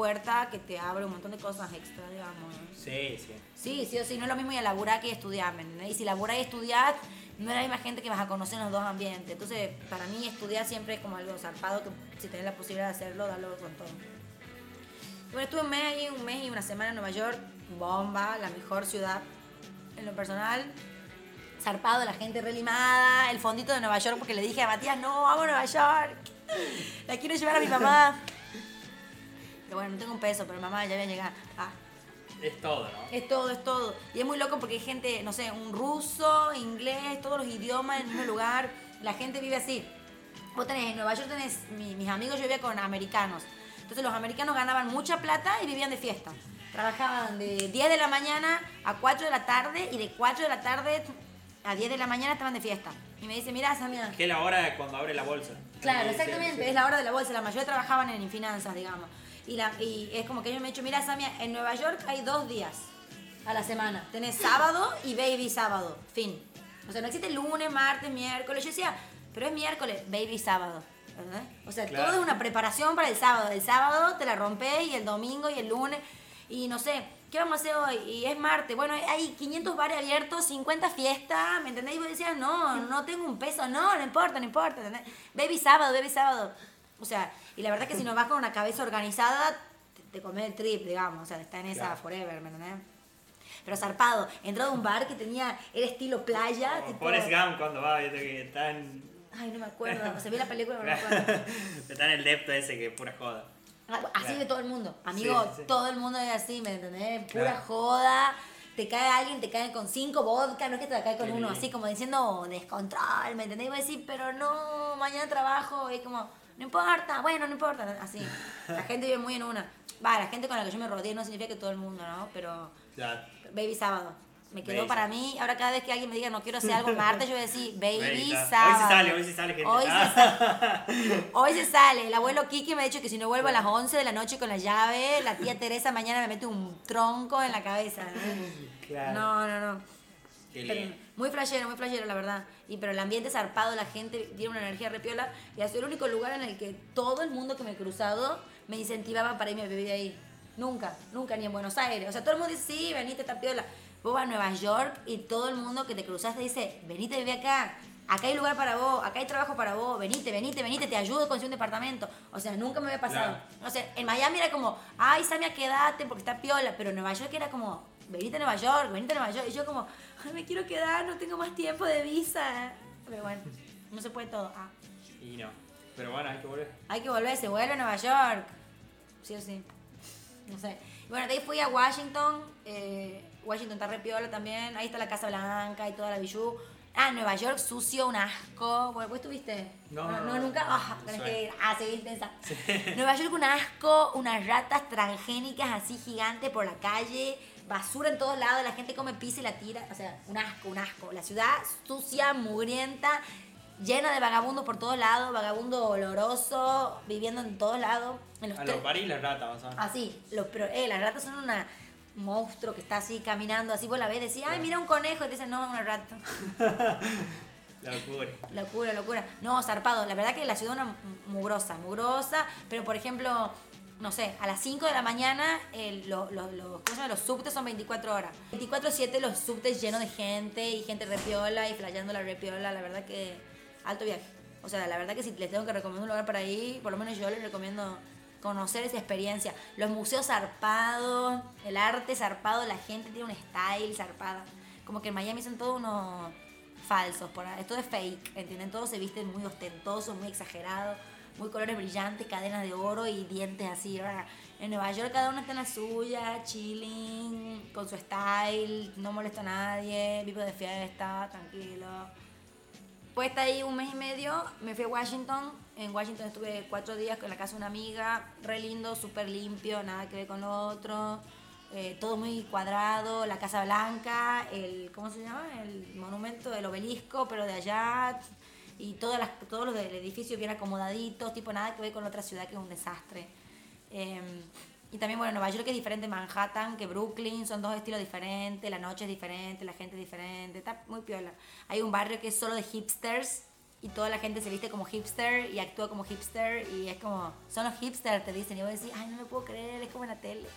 puerta que te abre un montón de cosas extra, digamos. Sí, sí. Sí, sí o sí, no es lo mismo ir a laburar que estudiar, ¿me? Y si laburar y estudiar, no es la misma gente que vas a conocer en los dos ambientes. Entonces, para mí estudiar siempre es como algo zarpado, que si tenés la posibilidad de hacerlo, darlo con todo. Bueno, estuve un mes ahí, un mes y una semana en Nueva York, bomba, la mejor ciudad en lo personal. Zarpado, la gente relimada, el fondito de Nueva York, porque le dije a Matías, no, vamos a Nueva York. La quiero llevar a mi mamá. Pero bueno, no tengo un peso, pero mamá ya voy a llegar. Ah, Es todo, ¿no? es todo, es todo. Y es muy loco porque hay gente, no sé, un ruso, inglés, todos los idiomas en el mismo lugar. La gente vive así. Vos tenés, en Nueva York tenés, mi- mis amigos, yo vivía con americanos. Entonces los americanos ganaban mucha plata y vivían de fiesta. Trabajaban de 10 de la mañana a 4 de la tarde y de 4 de la tarde a 10 de la mañana estaban de fiesta. Y me dice, mira, Samia, Que es la hora de cuando abre la bolsa. Claro, sí, exactamente, sí. es la hora de la bolsa. La mayoría trabajaban en finanzas, digamos. Y, la, y es como que ellos me han dicho, mira, Samia, en Nueva York hay dos días a la semana. Tenés sábado y baby sábado. Fin. O sea, no existe lunes, martes, miércoles. Yo decía, pero es miércoles, baby sábado. ¿verdad? O sea, Claro. todo es una preparación para el sábado. El sábado te la rompés y el domingo y el lunes. Y no sé, ¿qué vamos a hacer hoy? Y es martes. Bueno, hay 500 bares abiertos, 50 fiestas, ¿me entendés? Y vos decías, no, no tengo un peso. No, no importa, no importa. ¿entendés? Baby sábado, baby sábado. O sea, y la verdad que si no vas con una cabeza organizada, te, te comes el trip, digamos. O sea, está en esa Claro. forever, ¿me entendés? Pero zarpado, entró a un bar que tenía, era estilo playa. Tipo, Forrest Gump cuando va, viste que está en, Ay, no me acuerdo. O sea, vi la película, no me acuerdo. está en el depto ese que es pura joda. Ah, Así Claro. de todo el mundo. Amigo, Sí, sí. todo el mundo es así, ¿me entendés? Pura Claro. joda. Te cae alguien, te cae con cinco vodka, no es que te cae con uno, así como diciendo descontrol, ¿me entendés? Y vos decís, pero no, mañana trabajo, y es como, no importa, bueno, no importa, así. La gente vive muy en una. Va, la gente con la que yo me rodeé no significa que todo el mundo, ¿no? Pero Claro. Baby Sábado. Me quedó para mí, ahora cada vez que alguien me diga no quiero hacer algo martes, yo voy a decir Baby, sábado. Hoy se sale, hoy se sale, gente. Hoy se Ah. sale. Hoy se sale. El abuelo Kiki me ha dicho que si no vuelvo a las 11 de la noche con la llave, la tía Teresa mañana me mete un tronco en la cabeza. ¿no? Claro. No, no, no. Qué Pero lindo. Muy flashero, muy flashero, la verdad. Y pero el ambiente es zarpado, la gente tiene una energía repiola. Y ha sido el único lugar en el que todo el mundo que me he cruzado me incentivaba para irme a vivir ahí. Nunca, nunca, ni en Buenos Aires. O sea, todo el mundo dice, sí, venite, está piola. Vos vas a Nueva York y todo el mundo que te cruzaste dice, venite, vive acá. Acá hay lugar para vos, acá hay trabajo para vos, venite, venite, venite, te ayudo a conseguir un departamento. O sea, nunca me había pasado. Claro. O sea, en Miami era como, ay, Samia, quédate porque está piola. Pero en Nueva York era como, venite a Nueva York, venite a Nueva York. Y yo como, ay, me quiero quedar, no tengo más tiempo de visa. Pero bueno, no se puede todo. Ah, Y no. Pero bueno, hay que volver. hay que volver, se vuelve a Nueva York. Sí o sí. No sé. Bueno, de ahí fui a Washington. eh, Washington está re piola también. Ahí está la Casa Blanca y toda la bijú. Ah, Nueva York, sucio, un asco. Bueno, ¿vos estuviste? No, no, no, nunca. no, Ah, no tenés suena. que ir. Ah, se ve intensa. Nueva York, un asco, unas ratas transgénicas así gigantes por la calle, basura en todos lados, la gente come pizza y la tira. O sea, un asco, un asco. La ciudad sucia, mugrienta, llena de vagabundos por todos lados, vagabundo oloroso, viviendo en todos lados. En los A los bares y las ratas, vamos a ver. Así, los, pero eh, las ratas son una- un monstruo que está así caminando, así vos la ves, decís, ay, mira un conejo, y te dicen, no, es una rata. La locura. Locura, locura. No, zarpado. La verdad que la ciudad es una mugrosa, mugrosa. Pero, por ejemplo, no sé, a las 5 de la mañana el- lo- lo- lo- ¿cómo se llama? los subtes son 24 horas. 24-7 los subtes llenos de gente y gente repiola y flayando la repiola. La verdad que alto viaje. O sea, la verdad que si les tengo que recomendar un lugar para ir, por lo menos yo les recomiendo conocer esa experiencia. Los museos zarpados, el arte zarpado, la gente tiene un style zarpada. Como que en Miami son todos unos falsos, por esto es fake, ¿entienden? Todos se visten muy ostentosos, muy exagerados, muy colores brillantes, cadenas de oro y dientes así. En Nueva York cada uno está en la suya, chilling, con su style, no molesta a nadie, vivo de fiesta, tranquilo. Pues estar ahí un mes y medio, me fui a Washington. En Washington estuve cuatro días con la casa de una amiga, re lindo, súper limpio, nada que ver con lo otro. eh, todo muy cuadrado, la Casa Blanca, el, ¿cómo se llama? El monumento del obelisco, pero de allá. Y todas las, todos los del edificio bien acomodaditos, tipo nada que ver con otra ciudad que es un desastre. Eh, y también, bueno, Nueva York es diferente Manhattan que Brooklyn, son dos estilos diferentes, la noche es diferente, la gente es diferente, está muy piola. Hay un barrio que es solo de hipsters y toda la gente se viste como hipster y actúa como hipster y es como, son los hipsters, te dicen, y vos decís, ay, no me puedo creer, es como en la tele.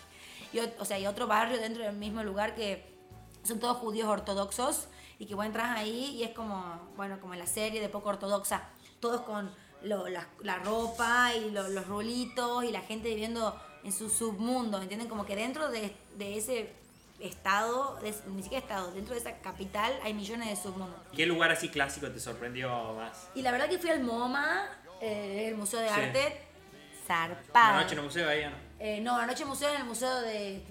Y, o sea, hay otro barrio dentro del mismo lugar que son todos judíos ortodoxos y que vos entras ahí y es como, bueno, como en la serie de poco ortodoxa, todos con lo- la, la ropa y lo- los rulitos y la gente viviendo en su submundo, ¿entienden? Como que dentro de, de ese estado, de- ni siquiera estado, dentro de esa capital hay millones de submundos. ¿Qué lugar así clásico te sorprendió más? Y la verdad que fui al MoMA, eh, el Museo de Sí. Arte, zarpado. La noche en el museo ahí, ¿no? Eh, no, anoche museo en el Museo de,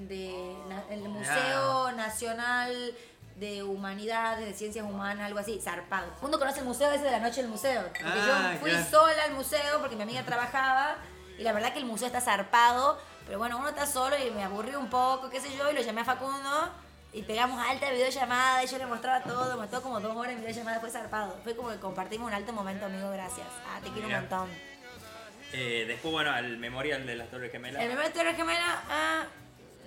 el Museo Nacional de Humanidades, de Ciencias Humanas, algo así, zarpado. Uno conoce el museo ese de la noche del museo. Porque Ah, yo fui claro. sola al museo porque mi amiga trabajaba y la verdad que el museo está zarpado, pero bueno, uno está solo y me aburrí un poco, qué sé yo, y lo llamé a Facundo y pegamos alta videollamada y yo le mostraba todo, me como dos horas en videollamada, fue zarpado. Fue como que compartimos un alto momento, amigo, gracias. Ah, te quiero un montón. Eh, después, bueno, al memorial de las Torres Gemelas. El primer Torre Gemela, ah,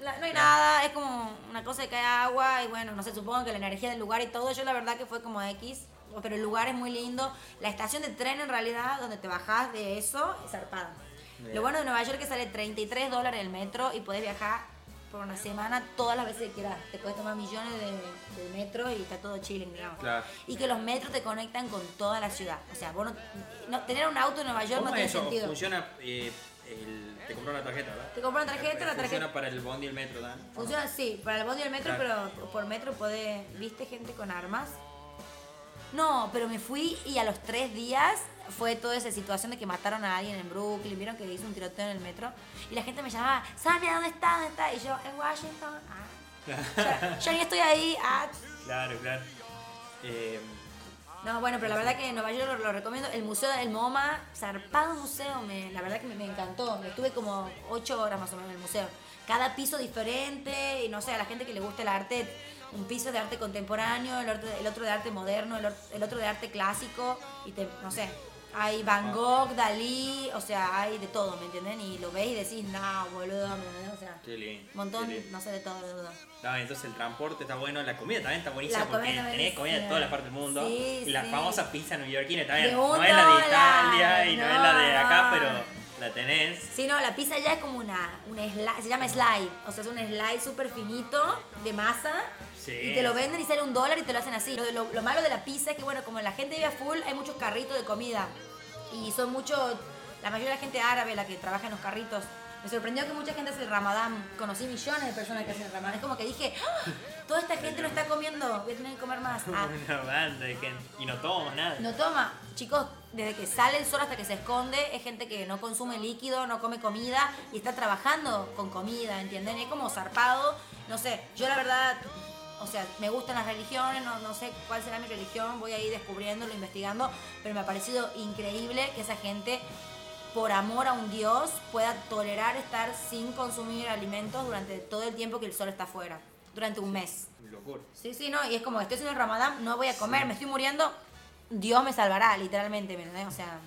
la- no hay nada, es como una cosa que cae agua y bueno, no sé, supongo que la energía del lugar y todo, yo la verdad que fue como X, pero el lugar es muy lindo. La estación de tren en realidad, donde te bajás de eso, es zarpada. Bien. Lo bueno de Nueva York es que sale 33 dólares el metro y puedes viajar por una semana todas las veces que quieras. Te puedes tomar millones de, de metros y está todo chilling, digamos. Claro. Y que los metros te conectan con toda la ciudad. O sea, vos no, no- tener un auto en Nueva York ¿Cómo no tiene eso? sentido. Funciona, eh, el- te compró una tarjeta, ¿verdad? Te compras una tarjeta, la Funciona tarjeta- para el bondi y el metro, ¿verdad? Funciona así, para el bondi y el metro, Claro. pero por metro podés, ¿viste gente con armas? No, pero me fui y a los tres días fue toda esa situación de que mataron a alguien en Brooklyn, vieron que hizo un tiroteo en el metro y la gente me llamaba, Samia, ¿dónde está? ¿Dónde está? Y yo, en Washington. Ah. yo, yo ni estoy ahí. Ah. Claro, claro. Eh, No, bueno, pero la verdad que en Nueva York lo, recomiendo. El Museo del MoMA, zarpado museo, me, la verdad que me, me encantó. Estuve como ocho horas más o menos en el museo. Cada piso diferente, y no sé, a la gente que le gusta el arte, un piso de arte contemporáneo, el otro, el otro de arte moderno, el, el otro de arte clásico, y te, no sé, hay Van Gogh, Dalí, o sea, hay de todo, ¿me entienden? Y lo ves y decís, no, boludo, ¿me? O sea, Qué lindo. montón, qué lindo. no sé, de todo, de todo. No, entonces el transporte está bueno, la comida también está buenísima La porque comida tenés comida de todas las partes del mundo. Sí, y la sí. famosa pizza neoyorquina también. No es la de Italia y no, es la de no, acá, no. pero la tenés. Sí, no, la pizza ya es como una, una slide, se llama slide, o sea, es un slide súper finito de masa Sí. y te lo venden y sale un dólar y te lo hacen así. Lo, lo- lo malo de la pizza es que, bueno, como la gente vive a full, hay muchos carritos de comida y son muchos, la mayoría de la gente árabe la que trabaja en los carritos. Me sorprendió que mucha gente hace el ramadán, conocí millones de personas que hacen el ramadán, es como que dije, "Ah, toda esta gente no está comiendo, voy a tener que comer más. Ah, Una banda de gente. Y no tomamos nada. no toma, chicos, desde que sale el sol hasta que se esconde, es gente que no consume líquido, no come comida y está trabajando con comida, ¿entienden? Es como zarpado, no sé, yo la verdad, o sea, me gustan las religiones, no, no sé cuál será mi religión, voy a ir descubriéndolo, investigando, pero me ha parecido increíble que esa gente, por amor a un Dios, pueda tolerar estar sin consumir alimentos durante todo el tiempo que el sol está afuera, durante un mes. Locura. Sí, sí, no, y es como, estoy haciendo el ramadán, no voy a comer, me estoy muriendo, Dios me salvará, literalmente, ¿me? O sea,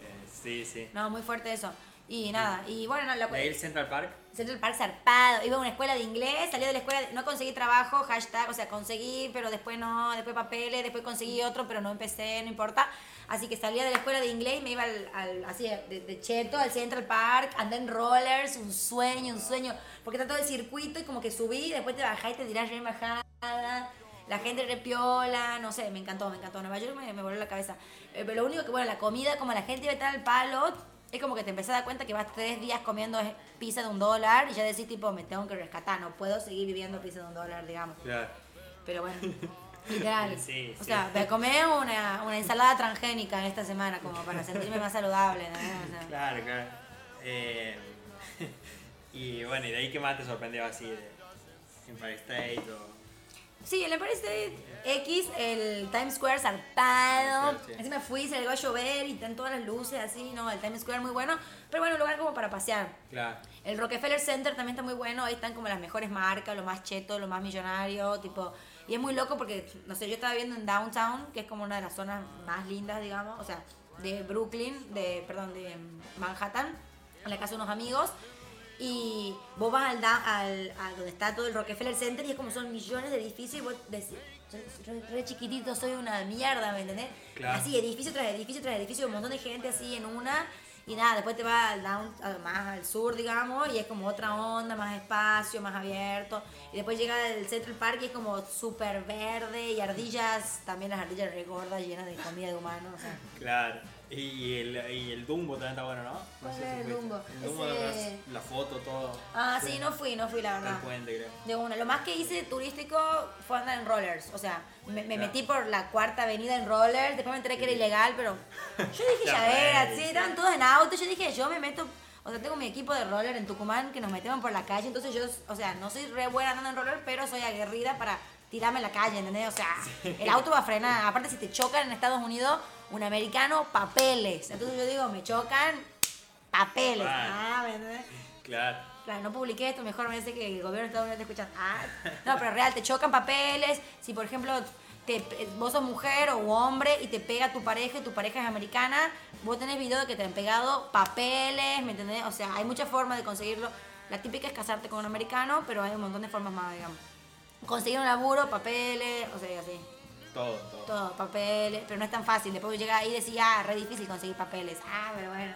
Eh, sí, sí. no, muy fuerte eso. Y nada, y bueno, no, la ¿De el Central Park? Central Park zarpado, iba a una escuela de inglés, salí de la escuela, no conseguí trabajo, hashtag, o sea, conseguí, pero después no, después papeles, después conseguí otro, pero no empecé, no importa. Así que salía de la escuela de inglés y me iba al, al- así de, de cheto al Central Park, andé en rollers, un sueño, un sueño, porque está todo el circuito y como que subí, después te bajás y te tirás re bajada. La gente repiola, no sé, me encantó, me encantó. Nueva York me, me voló la cabeza. Eh, pero lo único que, bueno, la comida, como la gente iba a estar al palo, es como que te empezás a dar cuenta que vas tres días comiendo pizza de un dólar y ya decís, tipo, me tengo que rescatar, no puedo seguir viviendo pizza de un dólar, digamos. Claro. Pero bueno, literal. Sí, o sí. sea, me comí una, una ensalada transgénica esta semana como para sentirme más saludable. ¿no? O sea, Claro, claro. Eh, y bueno, ¿y de ahí qué más te sorprendió así de Empire State o...? Sí, el Empire State X, el Times Square zarpado. Sí, sí. Así me fui, se llegó a llover y están todas las luces así, ¿no? El Times Square muy bueno. Pero bueno, un lugar como para pasear. Claro. El Rockefeller Center también está muy bueno, ahí están como las mejores marcas, lo más cheto, lo más millonario, tipo... Y es muy loco porque, no sé, yo estaba viendo en Downtown, que es como una de las zonas más lindas, digamos, o sea, de Brooklyn, de, perdón, de Manhattan, en la casa de unos amigos, y vos vas al, da- al a donde está todo el Rockefeller Center y es como son millones de edificios y vos decís, soy re chiquitito, soy una mierda, ¿me entendés? Claro. Así, edificio tras edificio tras edificio, un montón de gente así en una. Y nada, después te vas al down, más al sur, digamos, y es como otra onda, más espacio, más abierto. Y después llega el Central Park y es como súper verde y ardillas, también las ardillas re gordas, llenas de comida de humano. O sea, Claro. Y, el, y el Dumbo también está bueno, ¿no? No ¿Cuál sé es si el. Dumbo? El Dumbo, Ese- la, foto, todo. Ah, sí, no fui, no fui, la El verdad. puente, creo. De una. Lo más que hice turístico fue andar en rollers. O sea, me, me Claro. metí por la cuarta avenida en rollers. Después me enteré que era ilegal, pero yo dije, Ya ya ver, fue, sí, sí. estaban todos en auto. Yo dije, yo me meto. O sea, tengo mi equipo de roller en Tucumán que nos metemos por la calle. Entonces yo, o sea, no soy re buena andando en roller, pero soy aguerrida para tirarme en la calle, ¿entendés? O sea, el auto va a frenar. Aparte, si te chocan en Estados Unidos, un americano, papeles. Entonces yo digo, me chocan, papeles. Ah, ¿me entendés? Claro. Claro, no publiqué esto, mejor me dice que el gobierno de Estados Unidos te escucha. Ah, no, pero real, te chocan papeles. Si, por ejemplo, te, vos sos mujer o hombre y te pega tu pareja y tu pareja es americana, vos tenés video de que te han pegado papeles, ¿me entendés? O sea, hay muchas formas de conseguirlo. La típica es casarte con un americano, pero hay un montón de formas más, digamos. Conseguir un laburo, papeles, o sea, así. Todo, todo. Todo, papeles, pero no es tan fácil. Después llega ahí y decís, ah, re difícil conseguir papeles. Ah, pero bueno.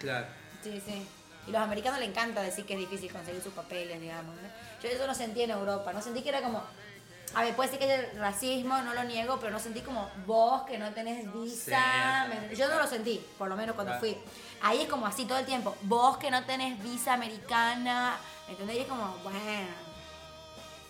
Claro. Sí, sí. Y los americanos les encanta decir que es difícil conseguir sus papeles, digamos. ¿no? Yo eso no sentí en Europa, no sentí que era como... A ver, puede ser que haya racismo, no lo niego, pero no sentí como vos que no tenés visa. Sí. ¿me- Yo no lo sentí, por lo menos cuando Claro. fui. Ahí es como así todo el tiempo. Vos que no tenés visa americana, ¿me entendés? Y es como, bueno,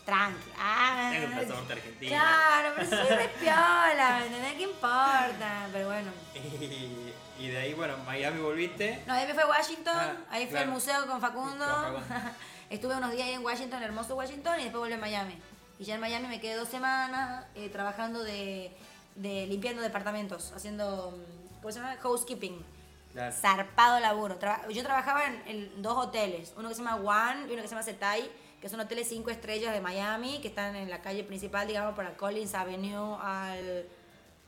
tranqui. Ah, Tengo un pasaporte argentino. Claro, pero soy re piola, ¿me entendés? ¿Qué importa? Pero bueno. Y, y de ahí, bueno, Miami volviste. No, ahí me fui a Washington, Ah, ahí claro. al museo con Facundo. Con Facundo. Estuve unos días ahí en Washington, hermoso Washington, y después volví a Miami. Y ya en Miami me quedé dos semanas eh, trabajando de, de limpiando departamentos, haciendo, mm, ¿cómo se llama? Housekeeping. Claro. Zarpado laburo. Traba- yo trabajaba en, en dos hoteles, uno que se llama One y uno que se llama Setai, que son hoteles cinco estrellas de Miami, que están en la calle principal, digamos, para Collins Avenue al,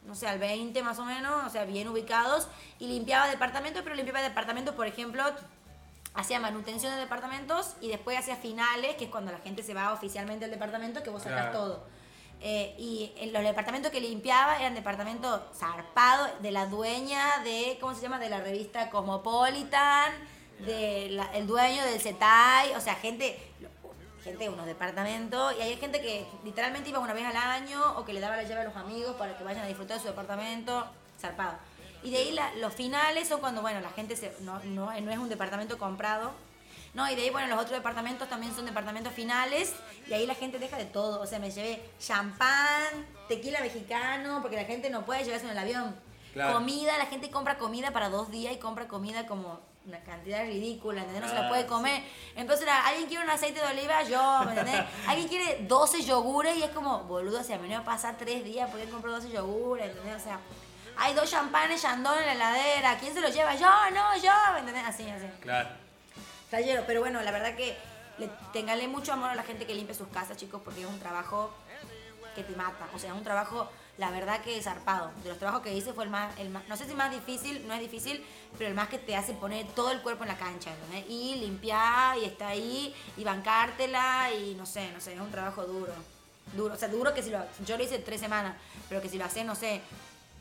no sé, al 20 más o menos, o sea, bien ubicados, y limpiaba departamentos, pero limpiaba departamentos, por ejemplo, hacía manutención de departamentos y después hacía finales, que es cuando la gente se va oficialmente al departamento, que vos sacás Claro. todo. Eh, y en los departamentos que limpiaba eran departamentos zarpados de la dueña de, ¿cómo se llama? De la revista Cosmopolitan, del el dueño del CETAI, o sea, gente, gente de unos departamentos, y hay gente que literalmente iba una vez al año o que le daba la llave a los amigos para que vayan a disfrutar de su departamento, zarpado. Y de ahí la- los finales son cuando, bueno, la gente se, no, no, no es un departamento comprado, no, y de ahí, bueno, los otros departamentos también son departamentos finales y ahí la gente deja de todo. O sea, me llevé champán, tequila mexicano, porque la gente no puede llevarse en el avión. Claro. Comida, la gente compra comida para dos días y compra comida como una cantidad ridícula, ¿entendés? No se la Ah, puede comer. Entonces era, ¿alguien quiere un aceite de oliva? Yo, ¿me entendés? ¿Alguien quiere 12 yogures? Y es como, boludo, o sea, me iba a pasar tres días porque compro 12 yogures, ¿entendés? O sea, hay dos champanes Chandon en la heladera, ¿quién se los lleva? Yo, no, yo, ¿me entendés? Así, así. Claro. Tallero, pero bueno, la verdad que le, mucho amor a la gente que limpia sus casas, chicos, porque es un trabajo que te mata. O sea, es un trabajo, la verdad que zarpado. De los trabajos que hice fue el más, el más, no sé si más difícil, no es difícil, pero el más que te hace poner todo el cuerpo en la cancha, ¿entendés? Y limpiar, y estar ahí, y bancártela, y no sé, no sé, es un trabajo duro. Duro, o sea, duro que si lo, yo lo hice tres semanas, pero que si lo haces, no sé,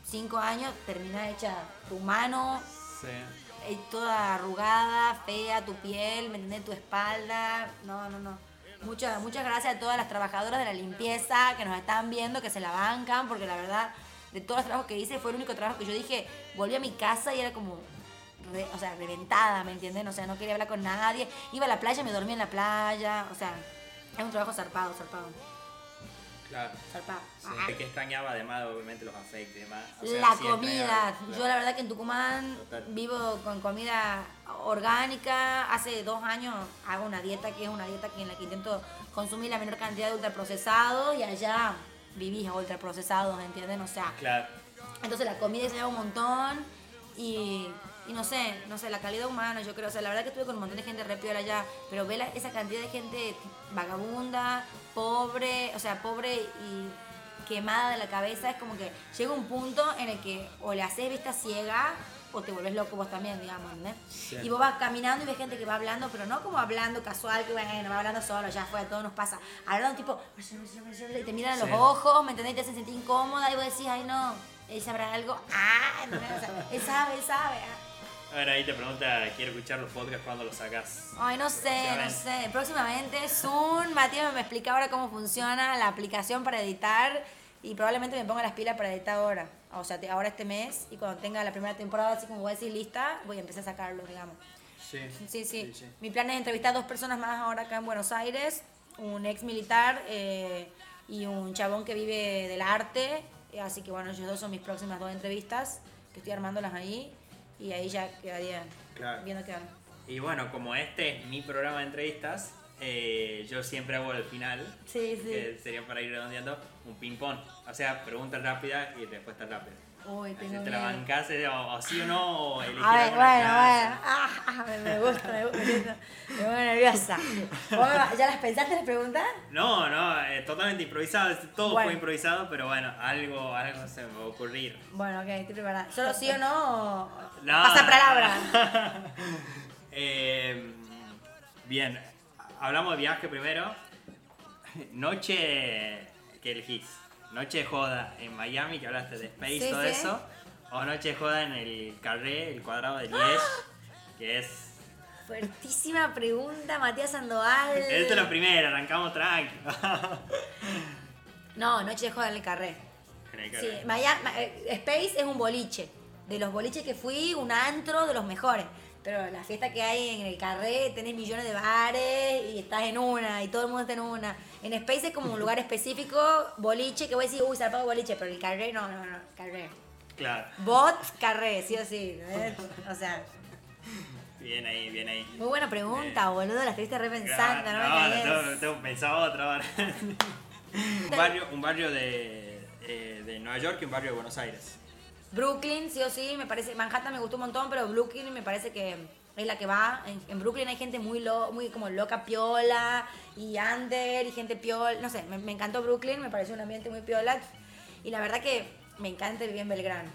cinco años, termina hecha tu mano, Sí. eh, toda arrugada, fea, tu piel, ¿me entendés? Tu espalda. No, no, no. Muchas, muchas gracias a todas las trabajadoras de la limpieza que nos están viendo, que se la bancan, porque la verdad, de todos los trabajos que hice, fue el único trabajo que yo dije, volví a mi casa y era como, o sea, reventada, ¿me entienden? O sea, no quería hablar con nadie. Iba a la playa, me dormía en la playa, o sea, es un trabajo zarpado, zarpado, Claro. zarpado. Sí. ¿Qué extrañaba además, obviamente, los afectos y demás? O sea, la sí comida. Yo la verdad que en Tucumán Total. vivo con comida orgánica. Hace dos años hago una dieta que es una dieta que en la que intento consumir la menor cantidad de ultraprocesados y allá vivís a ultraprocesados, ¿entienden? O sea, Claro. entonces la comida se lleva un montón y, y no sé, no sé, la calidad humana, yo creo, o sea, la verdad que estuve con un montón de gente re piola allá, pero ve la- esa cantidad de gente vagabunda, pobre, o sea, pobre y quemada de la cabeza, es como que llega un punto en el que o le haces vista ciega o te vuelves loco vos también, digamos, ¿entendés? Sí. Y vos vas caminando y ves gente que va hablando, pero no como hablando casual, que bueno, va hablando solo, ya fue, a todos nos pasa. Hablando tipo, y te miran a los Sí. ojos, ¿me entendés? Y te hacen sentir incómoda y vos decís, ay no, él sabrá algo. Ah, ¿entendés? O sea, él sabe, él sabe. ah. Ahora ahí te pregunta, quiero escuchar los podcasts cuando los sacas. Ay, no sé, no sé. Próximamente, Zoom, Matías me explica ahora cómo funciona la aplicación para editar y probablemente me ponga las pilas para editar ahora. O sea, ahora este mes y cuando tenga la primera temporada, así como voy a decir lista, voy a empezar a sacarlo, digamos. Sí. Sí, sí. Mi plan es entrevistar a dos personas más ahora acá en Buenos Aires, un ex militar eh, y un chabón que vive del arte. Así que bueno, ellos dos son mis próximas dos entrevistas, que estoy armándolas ahí y ahí ya quedaría Claro. viendo qué van. Y bueno, como este es mi programa de entrevistas, eh, yo siempre hago al final, Sí, sí. que sería para ir redondeando, un ping-pong. O sea, preguntas rápidas y respuestas rápidas. Uy, tengo te la bancás, eh, o, o sí o no, o elegir A ver, bueno, bueno. Ah, me, me gusta, me gusta. Me, pongo nerviosa. ¿Vos me- ¿Ya las pensaste las preguntas? No, no, eh, totalmente improvisado, todo Bueno. fue improvisado, pero bueno, algo, algo se me va a ocurrir. Bueno, ok, estoy preparada. ¿Solo sí o no? o- No. Pasa palabra. Eh, bien, hablamos de viaje primero. Noche que elegís. Noche de joda en Miami, que hablaste de Space y Sí, todo sí. eso. O noche de joda en el Carré, el cuadrado de Liège, que es... Fuertísima pregunta, Matías Sandoval. Esta es la primera, arrancamos tranqui. No, Noche de Joda en el Carré. En el Sí, Carré. Ma- eh, Space es un boliche. De los boliches que fui, un antro de los mejores. Pero la fiesta que hay en el carré, tenés millones de bares y estás en una y todo el mundo está en una. En Space es como un lugar específico, boliche, que voy a decir, uy, zarpado boliche, pero el carré no, no, no, carré. Claro. Bot, carré, sí o sí. ¿eh? O sea, Bien ahí, bien ahí. muy buena pregunta, boludo, la estuviste repensando, no, me no, cagues. tengo, tengo pensado otra ahora. un barrio, un barrio de, eh, de Nueva York y un barrio de Buenos Aires. Brooklyn, sí o sí, me parece. Manhattan me gustó un montón, pero Brooklyn me parece que es la que va. En, en Brooklyn hay gente muy, lo, muy como loca piola y under y gente piola. No sé, me, me encantó Brooklyn, me pareció un ambiente muy piola. Y la verdad que me encanta vivir en Belgrano,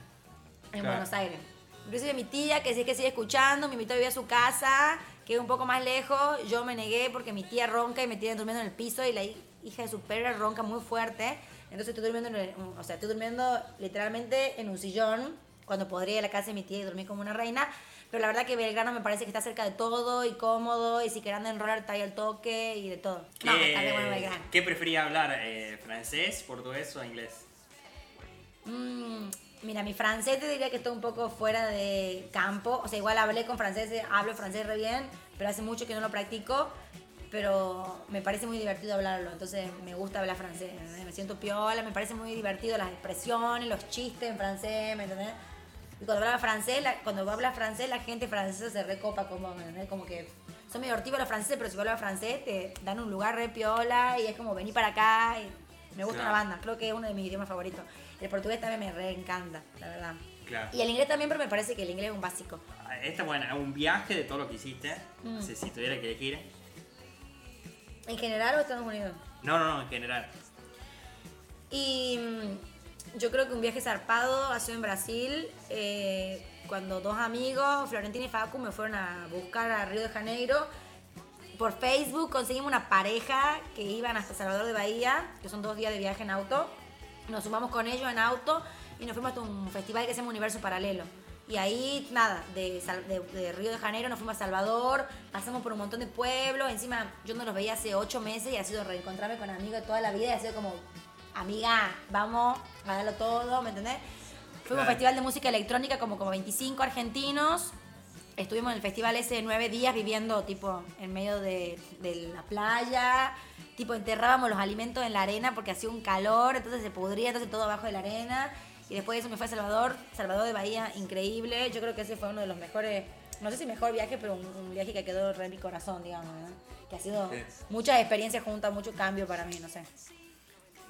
en Claro. Buenos Aires. Inclusive mi tía, que sí que sigue escuchando, me invitó a vivir a su casa, que es un poco más lejos. Yo me negué porque mi tía ronca y me tiene durmiendo en el piso y la hi- hija de su perra ronca muy fuerte. Entonces estoy durmiendo, en o sea, estoy durmiendo literalmente en un sillón cuando podría ir a la casa de mi tía y dormir como una reina. Pero la verdad que Belgrano me parece que está cerca de todo y cómodo y si querés andar en roller está ahí al toque y de todo. No, me encanta bueno Belgrano. ¿Qué prefería hablar? Eh, ¿Francés, portugués o inglés? Mm, mira, mi francés te diría que estoy un poco fuera de campo. O sea, igual hablé con franceses, hablo francés re bien, pero hace mucho que no lo practico. Pero me parece muy divertido hablarlo, entonces me gusta hablar francés. ¿entendés? Me siento piola, me parece muy divertido las expresiones, los chistes en francés, ¿me entendés? Y cuando hablaba francés, la- cuando hablas francés, la gente francesa se recopa como, ¿me entendés? Como que son medio hortivos los franceses, pero si vos hablas francés te dan un lugar re piola y es como vení para acá. y me gusta Claro. una banda, creo que es uno de mis idiomas favoritos. El portugués también me re encanta, la verdad. Claro. Y el inglés también, pero me parece que el inglés es un básico. Esta buena, un viaje de todo lo que hiciste. Mm. No sé si tuviera que elegir. ¿En general o Estados Unidos? No, no, no, en general. Y mm, yo creo que un viaje zarpado ha sido en Brasil, eh, cuando dos amigos, Florentina y Facu, me fueron a buscar a Río de Janeiro. Por Facebook conseguimos una pareja que iban hasta Salvador de Bahía, que son dos días de viaje en auto. Nos sumamos con ellos en auto y nos fuimos hasta un festival que se llama Universo Paralelo. Y ahí, nada, de, de- de Río de Janeiro nos fuimos a Salvador, pasamos por un montón de pueblos. Encima, yo no los veía hace ocho meses y ha sido reencontrarme con amigos de toda la vida y ha sido como, amiga, vamos a darlo todo, ¿me entendés? Fuimos a un festival de música electrónica como, como 25 argentinos. Estuvimos en el festival ese nueve días viviendo tipo en medio de, de la playa. Tipo enterrábamos los alimentos en la arena porque hacía un calor, entonces se pudría, entonces todo abajo de la arena. Y después de eso me fue a Salvador, Salvador de Bahía, increíble. Yo creo que ese fue uno de los mejores, no sé si mejor viaje, pero un, un viaje que quedó re en mi corazón, digamos, ¿verdad? Que ha sido Sí. muchas experiencias juntas, mucho cambio para mí, no sé.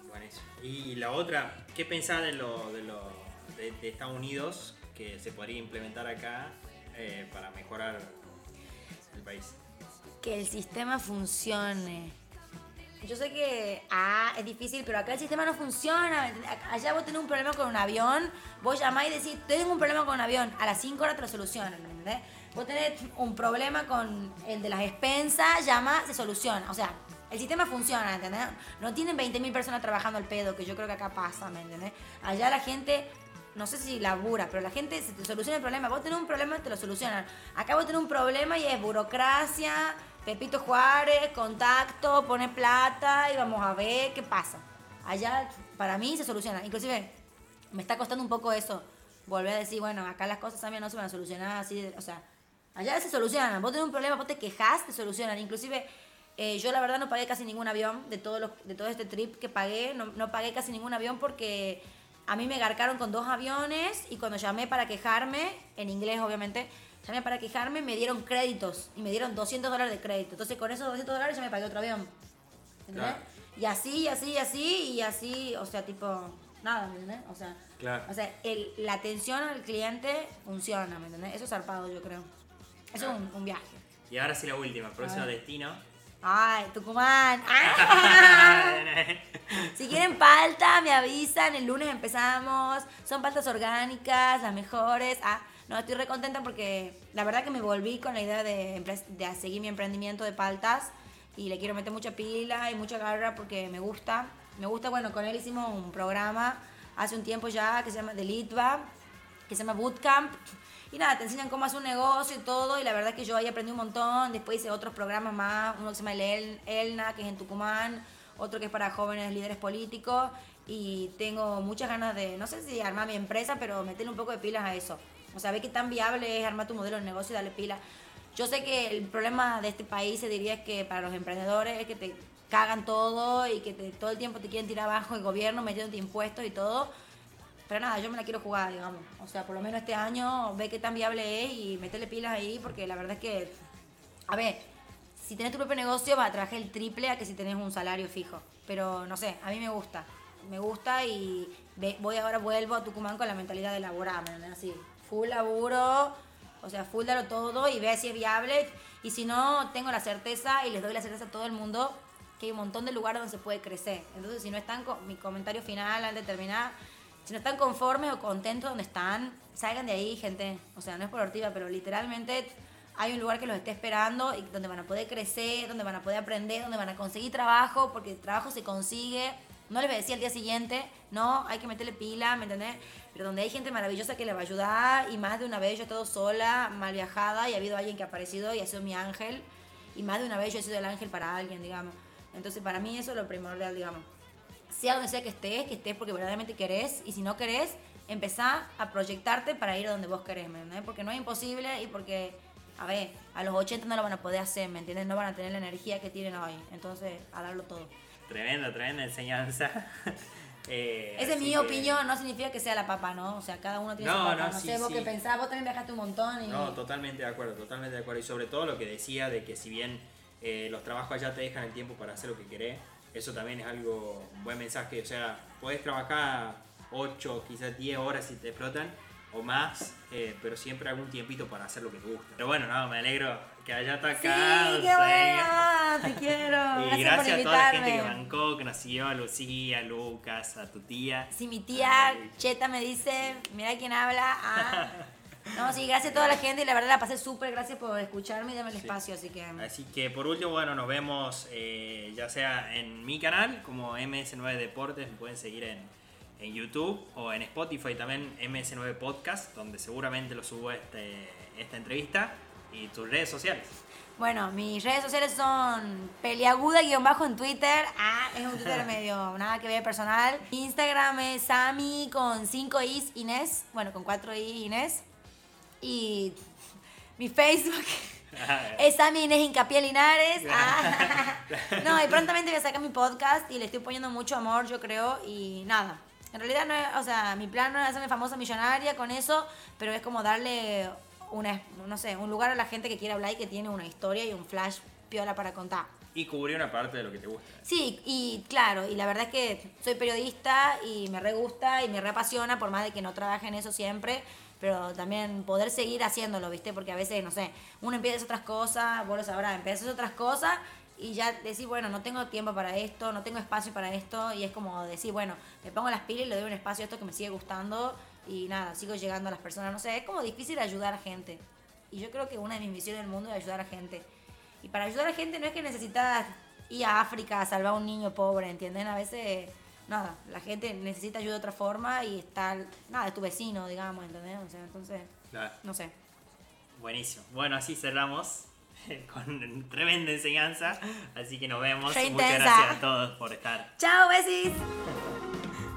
Buenísimo. Y la otra, ¿qué pensás de lo, de, lo de, de Estados Unidos que se podría implementar acá eh, para mejorar el país? que el sistema funcione. Yo sé que ah, es difícil, pero acá el sistema no funciona. Allá vos tenés un problema con un avión, vos llamás y decís, tengo un problema con un avión, a las 5 horas te lo solucionan, ¿me entendés? Vos tenés un problema con el de las expensas, llama, se soluciona. O sea, el sistema funciona, ¿entendés? No tienen 20.000 personas trabajando al pedo, que yo creo que acá pasa, ¿me entendés? Allá la gente no sé si labura, pero la gente se te soluciona el problema. Vos tenés un problema, te lo solucionan. Acá vos tenés un problema y es burocracia, Pepito Juárez, contacto, pone plata y vamos a ver qué pasa. Allá, para mí, se soluciona. Inclusive, me está costando un poco eso. Volver a decir, bueno, acá las cosas también no se van a solucionar así. o sea, allá se solucionan. Vos tenés un problema, vos te quejas, te solucionan. Inclusive, eh, yo la verdad no pagué casi ningún avión de todo, lo- de todo este trip que pagué. No, no pagué casi ningún avión porque a mí me garcaron con dos aviones y cuando llamé para quejarme, en inglés obviamente, llamé para quejarme, me dieron créditos y me dieron 200 dólares de crédito. Entonces con esos 200 dólares ya me pagué otro avión. ¿Entendés? Claro. Y así, y así, y así, y así, o sea, tipo, nada, ¿me entendés? O sea, Claro. o sea el- la atención al cliente funciona, ¿me entendés? Eso es zarpado, yo creo. Eso es un, un viaje. Y ahora sí la última, próximo destino. Ay, Tucumán. Si quieren palta, me avisan. El lunes empezamos. Son paltas orgánicas, las mejores. Ah, no, estoy re contenta porque la verdad que me volví con la idea de, de seguir mi emprendimiento de paltas. Y le quiero meter mucha pila y mucha garra porque me gusta. Me gusta, bueno, con él hicimos un programa hace un tiempo ya que se llama de Litva, que se llama Bootcamp. Y nada, te enseñan cómo hacer un negocio y todo. Y la verdad que yo ahí aprendí un montón. Después hice otros programas más. Uno que se llama El- Elna, que es en Tucumán. Otro que es para jóvenes líderes políticos. Y tengo muchas ganas de, no sé si armar mi empresa, pero meterle un poco de pilas a eso. O sea, ve qué tan viable es armar tu modelo de negocio y darle pila. Yo sé que el problema de este país se diría que para los emprendedores es que te cagan todo y que te- todo el tiempo te quieren tirar abajo el gobierno metiéndote impuestos y todo. Pero nada, yo me la quiero jugar, digamos. O sea, por lo menos este año ve qué tan viable es y meterle pilas ahí porque la verdad es que, a ver, si tenés tu propio negocio vas a trabajar el triple a que si tenés un salario fijo. Pero no sé, a mí me gusta. Me gusta y voy ahora vuelvo a Tucumán con la mentalidad de laburar, ¿me entendés? Así, full laburo, o sea, full darlo todo y ve si es viable. Y si no, tengo la certeza y les doy la certeza a todo el mundo que hay un montón de lugares donde se puede crecer. Entonces, si no están, con mi comentario final al determinar, si no están conformes o contentos donde están, salgan de ahí, gente. O sea, no es por ortiva, pero literalmente hay un lugar que los esté esperando y donde van a poder crecer, donde van a poder aprender, donde van a conseguir trabajo, porque el trabajo se consigue. No les voy a al día siguiente, no, hay que meterle pila, ¿me entendés? Pero donde hay gente maravillosa que le va a ayudar y más de una vez yo he estado sola, mal viajada y ha habido alguien que ha aparecido y ha sido mi ángel y más de una vez yo he sido el ángel para alguien, digamos. Entonces para mí eso es lo primordial, digamos. Sea donde sea que estés, que estés porque verdaderamente querés y si no querés, empezá a proyectarte para ir a donde vos querés, ¿me entiendes? Porque no es imposible y porque, a ver, a los 80 no lo van a poder hacer, ¿me entiendes? No van a tener la energía que tienen hoy. Entonces, a darlo todo. Tremenda, tremenda enseñanza. Eh, Esa es mi que- opinión, no significa que sea la papa, ¿no? O sea, cada uno tiene No, su papa. no, No, sí, sé, vos sí. que pensás, vos también viajaste un montón y... No, totalmente de acuerdo, totalmente de acuerdo. Y sobre todo lo que decía de que si bien eh, los trabajos allá te dejan el tiempo para hacer lo que querés, eso también es algo, un buen mensaje. O sea, podés trabajar 8, quizás 10 horas si te explotan o más, eh, pero siempre algún tiempito para hacer lo que te gusta. Pero bueno, no, me alegro que haya Sí, atacado. qué buena, te quiero. Y Gracias, gracias, por a toda la gente que bancó, que nos siguió, a Lucía, a Lucas, a tu tía. Si mi tía Cheta me dice, mira quién habla. ah. No, sí, gracias a toda la gente y la verdad la pasé súper. Gracias por escucharme y darme el espacio. Así que. Así que por último, bueno, nos vemos eh, ya sea en mi canal como MS9 Deportes, me pueden seguir en, en YouTube o en Spotify también MS9 Podcast, donde seguramente lo subo este, esta entrevista y tus redes sociales. Bueno, mis redes sociales son peliaguda-bajo en Twitter. Ah, es un Twitter medio nada que ver personal. Instagram es Sami con 5 is Inés. Bueno, con 4 i Inés. Y mi Facebook es Sami Inés Hincapié Linares. Ah. No, y prontamente voy a sacar mi podcast y le estoy poniendo mucho amor, yo creo. Y nada. En realidad no es, o sea, mi plan no es hacerme famosa millonaria con eso, pero es como darle una, no sé, un lugar a la gente que quiere hablar y que tiene una historia y un flash piola para contar. Y cubrir una parte de lo que te gusta. Sí, y claro, y la verdad es que soy periodista y me re gusta y me re apasiona, por más de que no trabaje en eso siempre, pero también poder seguir haciéndolo, ¿viste? Porque a veces, no sé, uno empieza otras cosas, vos lo sabrás, empiezas otras cosas y ya decís, bueno, no tengo tiempo para esto, no tengo espacio para esto, y es como decir, bueno, me pongo las pilas y le doy un espacio a esto que me sigue gustando y nada, sigo llegando a las personas, no sé, es como difícil ayudar a gente. Y yo creo que una de mis misiones del mundo es ayudar a gente. Y para ayudar a gente no es que necesitas ir a África a salvar a un niño pobre, ¿entienden? A veces, nada, la gente necesita ayuda de otra forma y está, nada, es tu vecino, digamos, ¿entendés? O sea, entonces, no sé. Buenísimo. Bueno, así cerramos con tremenda enseñanza. Así que nos vemos. Muchas gracias a todos por estar. Chao, besis.